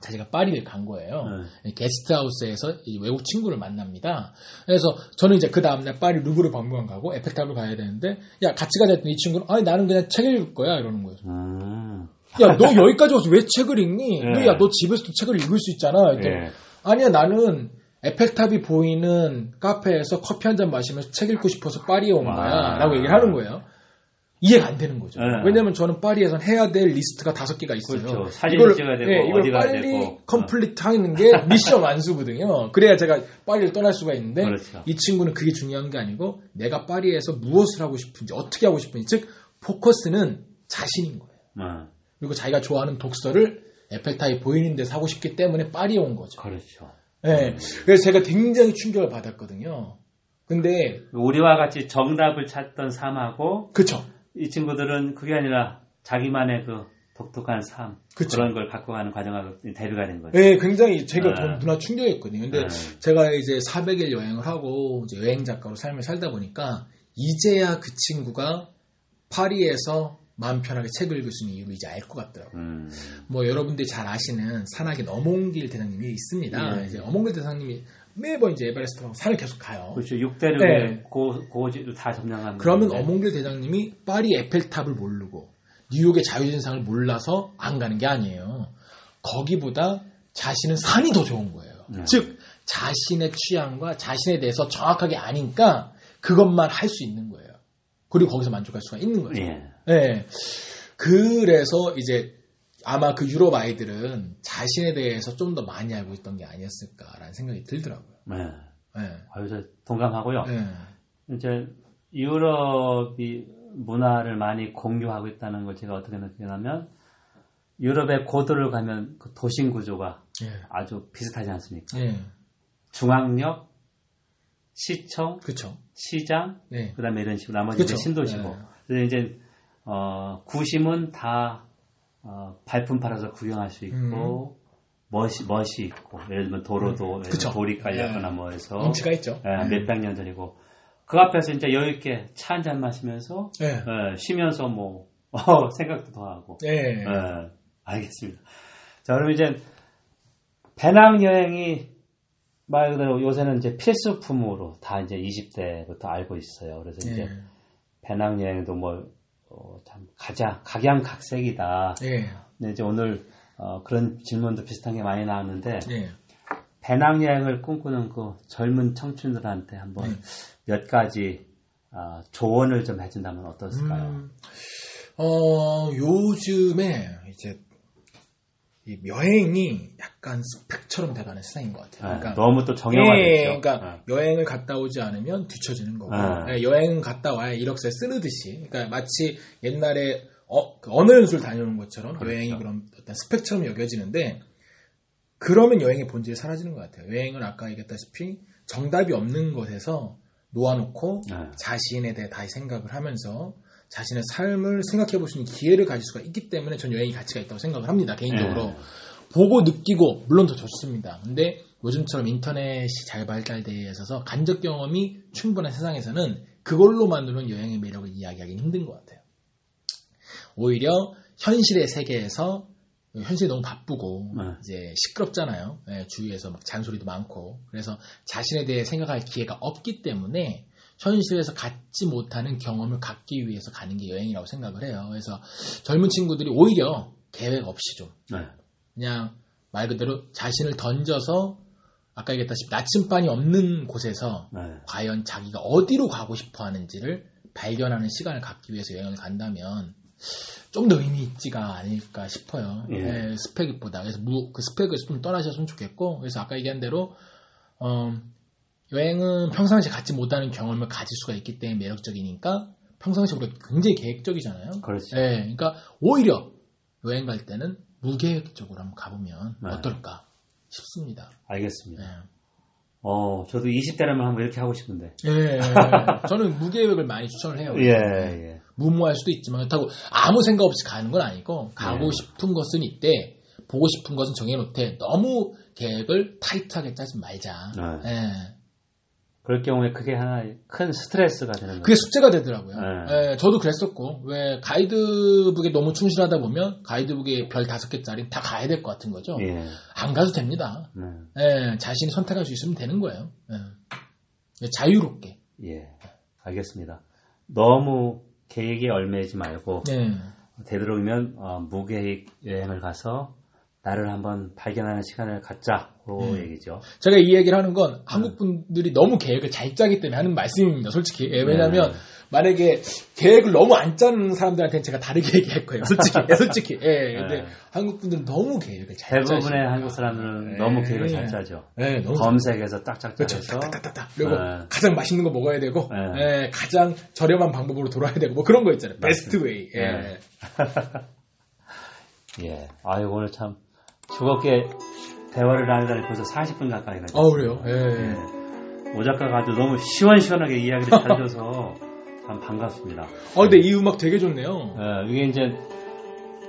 [SPEAKER 2] 제가 파리를 간 거예요.
[SPEAKER 1] 네.
[SPEAKER 2] 게스트하우스에서 이 외국 친구를 만납니다. 그래서 저는 이제 그 다음날 파리 루브르 박물관 가고 에펠탑을 가야 되는데 야 같이 가자 했더니 이 친구는 아니 나는 그냥 책 읽을 거야 이러는 거예요.
[SPEAKER 1] 음.
[SPEAKER 2] 야너 여기까지 와서 왜 책을 읽니?
[SPEAKER 1] 네.
[SPEAKER 2] 너야너 집에서도 책을 읽을 수 있잖아.
[SPEAKER 1] 예.
[SPEAKER 2] 아니야 나는 에펠탑이 보이는 카페에서 커피 한 잔 마시면서 책 읽고 싶어서 파리에 온
[SPEAKER 1] 와.
[SPEAKER 2] 거야 라고 얘기를 하는 거예요 이해가 안 되는 거죠
[SPEAKER 1] 네.
[SPEAKER 2] 왜냐면 저는 파리에선 해야 될 리스트가 다섯 개가 있어요
[SPEAKER 1] 그렇죠. 사진을 찍어야 되고,
[SPEAKER 2] 네, 이걸
[SPEAKER 1] 어디 가야
[SPEAKER 2] 빨리
[SPEAKER 1] 되고.
[SPEAKER 2] complete 하는 게 미션 완수거든요 그래야 제가 파리를 떠날 수가 있는데
[SPEAKER 1] 그렇죠.
[SPEAKER 2] 이 친구는 그게 중요한 게 아니고 내가 파리에서 무엇을 하고 싶은지 어떻게 하고 싶은지 즉 포커스는 자신인 거예요
[SPEAKER 1] 어,
[SPEAKER 2] 그리고 자기가 좋아하는 독서를 에펠탑이 보이는 데서 하고 싶기 때문에 파리에 온 거죠
[SPEAKER 1] 그렇죠.
[SPEAKER 2] 네. 그래서 제가 굉장히 충격을 받았거든요. 근데,
[SPEAKER 1] 우리와 같이 정답을 찾던 삶하고
[SPEAKER 2] 그쵸.
[SPEAKER 1] 이 친구들은 그게 아니라 자기만의 그 독특한 삶
[SPEAKER 2] 그쵸.
[SPEAKER 1] 그런 걸 갖고 가는 과정하고 대비가 된 거죠.
[SPEAKER 2] 네, 굉장히 제가
[SPEAKER 1] 네.
[SPEAKER 2] 더 문화 충격이었거든요. 근데
[SPEAKER 1] 네.
[SPEAKER 2] 제가 이제 400일 여행을 하고 이제 여행 작가로 삶을 살다 보니까 이제야 그 친구가 파리에서 마음 편하게 책을 읽을 수 있는 이유를 이제 알 것 같더라고요.
[SPEAKER 1] 음,
[SPEAKER 2] 뭐 여러분들이 잘 아시는 산악인 어몽길 대장님이 있습니다.
[SPEAKER 1] 예.
[SPEAKER 2] 이제 어몽길 대장님이 매번 이제 에베레스트하고 산을 계속 가요.
[SPEAKER 1] 그렇죠. 육대륙의
[SPEAKER 2] 네.
[SPEAKER 1] 고, 고지를 다 점령한
[SPEAKER 2] 그러면
[SPEAKER 1] 분인데.
[SPEAKER 2] 어몽길 대장님이 파리 에펠탑을 모르고 뉴욕의 자유진상을 몰라서 안 가는 게 아니에요. 거기보다 자신은 산이 더 좋은 거예요.
[SPEAKER 1] 네.
[SPEAKER 2] 즉 자신의 취향과 자신에 대해서 정확하게 아니까 그것만 할 수 있는 거예요. 그리고 거기서 만족할 수가 있는 거죠.
[SPEAKER 1] 예.
[SPEAKER 2] 네. 그래서 이제 아마 그 유럽 아이들은 자신에 대해서 좀 더 많이 알고 있던 게 아니었을까라는 생각이 들더라고요.
[SPEAKER 1] 네.
[SPEAKER 2] 네.
[SPEAKER 1] 아유, 저 동감하고요.
[SPEAKER 2] 네.
[SPEAKER 1] 이제 유럽이 문화를 많이 공유하고 있다는 걸 제가 어떻게 느끼냐면 유럽의 고도를 가면 그 도심 구조가
[SPEAKER 2] 네.
[SPEAKER 1] 아주 비슷하지 않습니까?
[SPEAKER 2] 네.
[SPEAKER 1] 중앙역, 시청,
[SPEAKER 2] 그쵸.
[SPEAKER 1] 시장,
[SPEAKER 2] 네.
[SPEAKER 1] 그다음에 이런 식으로 나머지. 신도시고.
[SPEAKER 2] 네.
[SPEAKER 1] 그래서 이제 어, 구심은 다 어, 발품 팔아서 구경할 수 있고 멋이 멋이 있고 예를 들면 도로도 예를
[SPEAKER 2] 음. 그쵸.
[SPEAKER 1] 돌이 깔렸거나
[SPEAKER 2] 네.
[SPEAKER 1] 뭐 해서
[SPEAKER 2] 인치가 있죠.
[SPEAKER 1] 예, 몇백 년 전이고 그 앞에서 이제 여유 있게 차 한 잔 마시면서
[SPEAKER 2] 네.
[SPEAKER 1] 예, 쉬면서 뭐 어, 생각도 더 하고.
[SPEAKER 2] 네.
[SPEAKER 1] 예, 알겠습니다. 자, 그럼 이제 배낭 여행이 말 그대로 요새는 이제 필수품으로 다 이제 20대부터 알고 있어요. 그래서 이제
[SPEAKER 2] 네.
[SPEAKER 1] 배낭 여행도 뭐, 어, 참, 가자, 각양각색이다.
[SPEAKER 2] 네.
[SPEAKER 1] 근데 이제 오늘, 어, 그런 질문도 비슷한 게 많이 나왔는데,
[SPEAKER 2] 네.
[SPEAKER 1] 배낭 여행을 꿈꾸는 그 젊은 청춘들한테 한번
[SPEAKER 2] 네.
[SPEAKER 1] 몇 가지, 아, 조언을 좀 해준다면 어떻을까요?
[SPEAKER 2] 음, 어, 요즘에 이제 이 여행이 약간 스펙처럼 돼가는 세상인 것 같아요.
[SPEAKER 1] 예,
[SPEAKER 2] 그러니까
[SPEAKER 1] 너무 또 정형화됐죠.
[SPEAKER 2] 예, 그러니까 여행을 갔다 오지 않으면 뒤처지는 거고
[SPEAKER 1] 네.
[SPEAKER 2] 예, 여행 갔다 와야 이력서에 쓰르듯이 그러니까 마치 옛날에 어, 그 언어 연수를 다녀오는 것처럼
[SPEAKER 1] 그렇죠.
[SPEAKER 2] 여행이 그런 어떤 스펙처럼 여겨지는데 그러면 여행의 본질이 사라지는 것 같아요. 여행은 아까 얘기했다시피 정답이 없는 곳에서 놓아놓고
[SPEAKER 1] 네.
[SPEAKER 2] 자신에 대해 다시 생각을 하면서 자신의 삶을 생각해 볼 수 있는 기회를 가질 수가 있기 때문에 전 여행이 가치가 있다고 생각을 합니다. 개인적으로.
[SPEAKER 1] 네.
[SPEAKER 2] 보고 느끼고 물론 더 좋습니다. 근데 요즘처럼 인터넷이 잘 발달되어 있어서 간접 경험이 충분한 세상에서는 그걸로만으로는 여행의 매력을 이야기하기는 힘든 것 같아요. 오히려 현실의 세계에서 현실이 너무 바쁘고
[SPEAKER 1] 네.
[SPEAKER 2] 이제 시끄럽잖아요. 예, 주위에서 막 잔소리도 많고 그래서 자신에 대해 생각할 기회가 없기 때문에 현실에서 갖지 못하는 경험을 갖기 위해서 가는 게 여행이라고 생각을 해요. 그래서 젊은 친구들이 오히려 계획 없이 좀
[SPEAKER 1] 네.
[SPEAKER 2] 그냥 말 그대로 자신을 던져서 아까 얘기했다시피 나침반이 없는 곳에서
[SPEAKER 1] 네.
[SPEAKER 2] 과연 자기가 어디로 가고 싶어 하는지를 발견하는 시간을 갖기 위해서 여행을 간다면 좀 더 의미 있지가 않을까 싶어요.
[SPEAKER 1] 예.
[SPEAKER 2] 네, 스펙보다. 그래서 무- 그 스펙에서 좀 떠나셨으면 좋겠고, 그래서 아까 얘기한 대로, 어, 여행은 평상시에 갖지 못하는 경험을 가질 수가 있기 때문에 매력적이니까 평상시에 우리가 굉장히 계획적이잖아요.
[SPEAKER 1] 그렇죠.
[SPEAKER 2] 네, 그러니까 오히려 여행 갈 때는 무계획적으로 한번 가보면
[SPEAKER 1] 네.
[SPEAKER 2] 어떨까 싶습니다.
[SPEAKER 1] 알겠습니다.
[SPEAKER 2] 네.
[SPEAKER 1] 어, 저도 20대라면 한번 이렇게 하고 싶은데.
[SPEAKER 2] 예, 저는 무계획을 많이 추천을 해요.
[SPEAKER 1] 예, 예.
[SPEAKER 2] 무모할 수도 있지만 그렇다고 아무 생각 없이 가는 건 아니고 가고
[SPEAKER 1] 예.
[SPEAKER 2] 싶은 것은 이때 보고 싶은 것은 정해놓되 너무 계획을 타이트하게 짜지 말자.
[SPEAKER 1] 네.
[SPEAKER 2] 예.
[SPEAKER 1] 그럴 경우에 그게 하나의 큰 스트레스가 되는
[SPEAKER 2] 그게
[SPEAKER 1] 거예요.
[SPEAKER 2] 숙제가 되더라고요.
[SPEAKER 1] 네.
[SPEAKER 2] 예, 저도 그랬었고 왜 가이드북에 너무 충실하다 보면 가이드북에 별 다섯 개짜리 다 가야 될 것 같은 거죠.
[SPEAKER 1] 예.
[SPEAKER 2] 안 가도 됩니다.
[SPEAKER 1] 네.
[SPEAKER 2] 예, 자신이 선택할 수 있으면 되는 거예요. 예. 자유롭게.
[SPEAKER 1] 예. 알겠습니다. 너무 계획에 얽매이지 말고
[SPEAKER 2] 예.
[SPEAKER 1] 되도록이면 어, 무계획 여행을 가서 나를 한번 발견하는 시간을 갖자. 그
[SPEAKER 2] 음.
[SPEAKER 1] 얘기죠.
[SPEAKER 2] 제가 이 얘기를 하는 건 한국 분들이 너무 계획을 잘 짜기 때문에 하는 말씀입니다. 솔직히. 예, 왜냐하면
[SPEAKER 1] 네.
[SPEAKER 2] 만약에 계획을 너무 안 짜는 사람들한테는 제가 다르게 얘기할 거예요. 솔직히. 예, 솔직히. 예. 근데
[SPEAKER 1] 네.
[SPEAKER 2] 한국 분들은 너무 계획을 잘 짜시니까.
[SPEAKER 1] 대부분의 한국 사람들은
[SPEAKER 2] 네.
[SPEAKER 1] 너무 계획을 잘 짜죠.
[SPEAKER 2] 예, 너무
[SPEAKER 1] 검색해서
[SPEAKER 2] 그렇죠.
[SPEAKER 1] 딱딱딱해서
[SPEAKER 2] 딱딱딱딱. 그리고
[SPEAKER 1] 네.
[SPEAKER 2] 가장 맛있는 거 먹어야 되고,
[SPEAKER 1] 네.
[SPEAKER 2] 예, 가장 저렴한 방법으로 돌아야 되고, 뭐 그런 거 있잖아요. best way. 예.
[SPEAKER 1] 네. 예. 아유 오늘 참 즐겁게 대화를 나누다니 벌써 40분 가까이 가죠.
[SPEAKER 2] 어, 그래요? 예.
[SPEAKER 1] 예. 오 작가가 아주 너무 시원시원하게 이야기를 잘해줘서 참 반갑습니다.
[SPEAKER 2] 어, 근데 이 음악 되게 좋네요.
[SPEAKER 1] 예, 이게 이제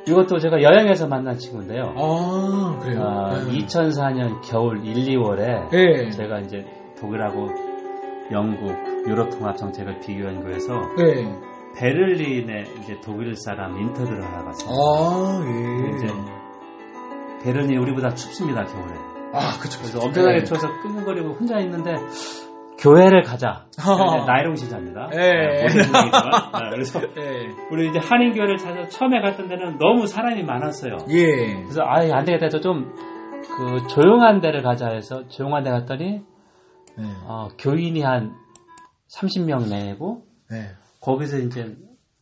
[SPEAKER 1] 이것도 제가 여행에서 만난 친구인데요.
[SPEAKER 2] 아, 그래요?
[SPEAKER 1] 아,
[SPEAKER 2] 예.
[SPEAKER 1] 2004년 겨울 1, 2월에
[SPEAKER 2] 예.
[SPEAKER 1] 제가 이제 독일하고 영국 유럽 통합 정책을 비교 연구해서
[SPEAKER 2] 예.
[SPEAKER 1] 베를린에 이제 독일 사람 인터뷰를 하러 갔어요.
[SPEAKER 2] 아, 예.
[SPEAKER 1] 이제 베를린이 우리보다 춥습니다 겨울에.
[SPEAKER 2] 아, 그쵸.
[SPEAKER 1] 그래서 엄청나게 추워서 끙끙거리고 혼자 있는데 교회를 가자. 나이롱 시자입니다.
[SPEAKER 2] 예.
[SPEAKER 1] 네. 네, 그래서
[SPEAKER 2] 예.
[SPEAKER 1] 우리 이제 한인 교회를 찾아서 처음에 갔던 데는 너무 사람이 많았어요.
[SPEAKER 2] 예.
[SPEAKER 1] 그래서 아예 안 되겠다 해서 좀 그 조용한 데를 가자 해서 조용한 데 갔더니
[SPEAKER 2] 네.
[SPEAKER 1] 어, 교인이 한 30명 내고
[SPEAKER 2] 네.
[SPEAKER 1] 거기서 이제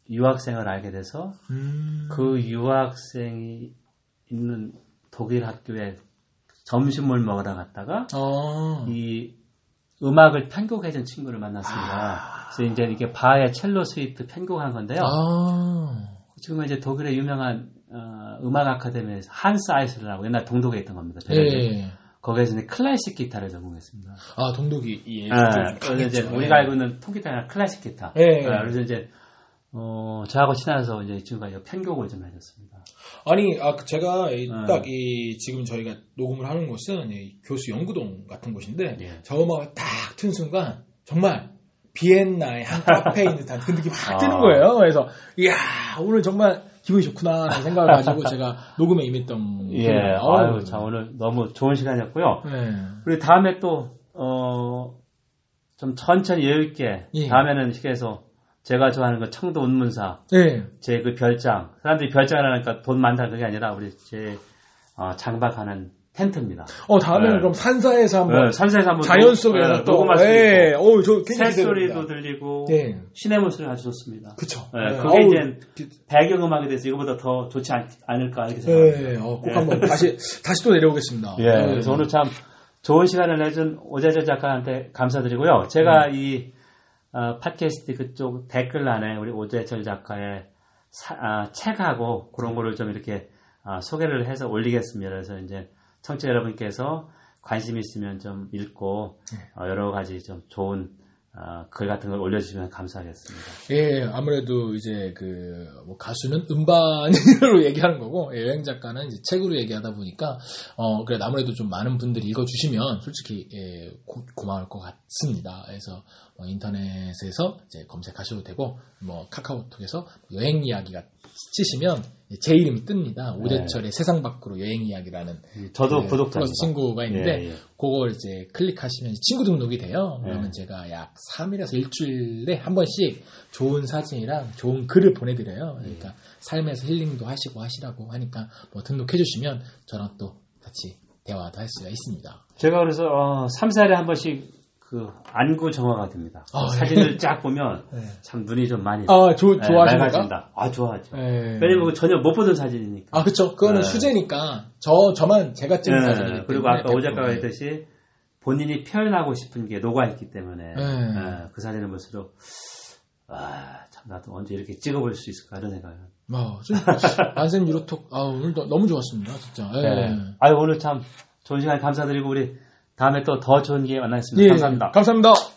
[SPEAKER 1] 유학생을 알게 돼서
[SPEAKER 2] 음.
[SPEAKER 1] 그 유학생이 있는 독일 학교에 점심을 먹으러 갔다가
[SPEAKER 2] 어.
[SPEAKER 1] 이 음악을 편곡해준 친구를 만났습니다. 그래서 이제 이게 바의 첼로 스위트 편곡한 건데요.
[SPEAKER 2] 아.
[SPEAKER 1] 지금은 이제 독일의 유명한 어, 음악 아카데미에서 한스 아이슬라고 옛날 동독에 있던 겁니다. 베를린.
[SPEAKER 2] 예.
[SPEAKER 1] 거기에서 이제 클래식 기타를 전공했습니다.
[SPEAKER 2] 아, 동독이, 예.
[SPEAKER 1] 예,
[SPEAKER 2] 좀
[SPEAKER 1] 그래서 이제. 우리가 알고 있는 통기타가 클래식 기타.
[SPEAKER 2] 예.
[SPEAKER 1] 예, 그래서 이제 어, 저하고 친해서 이제 이 친구가 편곡을 좀 해줬습니다.
[SPEAKER 2] 아니, 아, 그 제가 이-
[SPEAKER 1] 네.
[SPEAKER 2] 딱 이, 지금 저희가 녹음을 하는 곳은 이 교수 연구동 같은 곳인데,
[SPEAKER 1] 예.
[SPEAKER 2] 저 음악을 딱 튼 순간, 정말, 비엔나의 한 카페에 있는 듯한 그 느낌이 확
[SPEAKER 1] 아.
[SPEAKER 2] 드는 거예요. 그래서, 이야, 오늘 정말 기분이 좋구나, 라는 생각을 가지고 제가 녹음에 임했던.
[SPEAKER 1] 예,
[SPEAKER 2] 나요.
[SPEAKER 1] 아유, 자 오늘 너무 좋은 시간이었고요.
[SPEAKER 2] 네.
[SPEAKER 1] 우리 다음에 또, 어, 좀 천천히 여유있게,
[SPEAKER 2] 예.
[SPEAKER 1] 다음에는 시계에서 제가 좋아하는 그 청도 운문사,
[SPEAKER 2] 네.
[SPEAKER 1] 제 그 별장, 사람들이 별장을 하니까 돈 많다 그게 아니라 우리 제 어, 장박하는 텐트입니다.
[SPEAKER 2] 어, 다음에는
[SPEAKER 1] 네.
[SPEAKER 2] 그럼 산사에서 한번
[SPEAKER 1] 네, 산세에서 한번
[SPEAKER 2] 자연
[SPEAKER 1] 녹-
[SPEAKER 2] 속에서
[SPEAKER 1] 네,
[SPEAKER 2] 또,
[SPEAKER 1] 녹음할 수
[SPEAKER 2] 예,
[SPEAKER 1] 있고,
[SPEAKER 2] 어, 저 굉장히
[SPEAKER 1] 새
[SPEAKER 2] 기대됩니다.
[SPEAKER 1] 소리도 들리고,
[SPEAKER 2] 네.
[SPEAKER 1] 시내문 소리가 아주 좋습니다.
[SPEAKER 2] 그쵸.
[SPEAKER 1] 네,
[SPEAKER 2] 네,
[SPEAKER 1] 그게 이제 배경 음악에 대해서 이거보다 더 좋지 않, 않을까 이렇게 생각합니다.
[SPEAKER 2] 네, 어, 꼭
[SPEAKER 1] 네.
[SPEAKER 2] 한번 다시, 다시 또 내려오겠습니다.
[SPEAKER 1] 예,
[SPEAKER 2] 네.
[SPEAKER 1] 그래서 오늘 참 좋은 시간을 내준 오재재 작가한테 감사드리고요. 제가 이 어, 팟캐스트 그쪽 댓글란에 우리 오재철 작가의 사- 아, 책하고 그런 거를 좀 이렇게 아, 소개를 해서 올리겠습니다. 그래서 이제 청취자 여러분께서 관심 있으면 좀 읽고 어, 여러 가지 좀 좋은 어, 글 같은 걸 올려주시면 감사하겠습니다.
[SPEAKER 2] 예, 아무래도 이제 그, 뭐 가수는 음반으로 얘기하는 거고, 예, 여행 작가는 이제 책으로 얘기하다 보니까, 어, 그래, 아무래도 좀 많은 분들이 읽어주시면 솔직히, 예, 고, 고마울 것 같습니다. 그래서, 뭐 인터넷에서 이제 검색하셔도 되고, 뭐 카카오톡에서 여행 이야기가 치시면 제 이름이 뜹니다. 오재철의 세상 밖으로 여행 이야기라는
[SPEAKER 1] 저도
[SPEAKER 2] 네. 플러스 친구가 있는데
[SPEAKER 1] 예, 예.
[SPEAKER 2] 그걸 이제 클릭하시면 친구 등록이 돼요.
[SPEAKER 1] 네.
[SPEAKER 2] 그러면 제가 약 3일에서 일주일에 한 번씩 좋은 사진이랑 좋은 글을 보내드려요. 그러니까 삶에서 힐링도 하시고 하시라고 하니까 뭐 등록해주시면 저랑 또 같이 대화도 할 수가 있습니다.
[SPEAKER 1] 제가 그래서 어, 3, 4일에 한 번씩 그 안구 정화가 됩니다.
[SPEAKER 2] 아, 예.
[SPEAKER 1] 사진을 쫙 보면
[SPEAKER 2] 네.
[SPEAKER 1] 참 눈이 좀 많이
[SPEAKER 2] 아, 조,
[SPEAKER 1] 네,
[SPEAKER 2] 좋아하십니까?
[SPEAKER 1] 아 좋아하죠.
[SPEAKER 2] 네.
[SPEAKER 1] 왜냐면 전혀 못 보던 사진이니까.
[SPEAKER 2] 아, 그쵸. 그거는
[SPEAKER 1] 네.
[SPEAKER 2] 수제니까 저, 저만 제가 찍은 때문에.
[SPEAKER 1] 그리고 아까 오 작가가
[SPEAKER 2] 100%.
[SPEAKER 1] 했듯이 본인이 표현하고 싶은 게 녹아 있기 때문에
[SPEAKER 2] 네.
[SPEAKER 1] 네, 그 사진을 볼수록 아, 참 나도 언제 이렇게 찍어볼 수 있을까 이런 생각을
[SPEAKER 2] 아, 좀, 안센 유로톡, 아, 오늘 너- 너무 좋았습니다, 진짜. 예.
[SPEAKER 1] 네. 아유 오늘 참 좋은 시간 감사드리고 우리 다음에 또 더 좋은 기회 만나겠습니다. 감사합니다.
[SPEAKER 2] 감사합니다.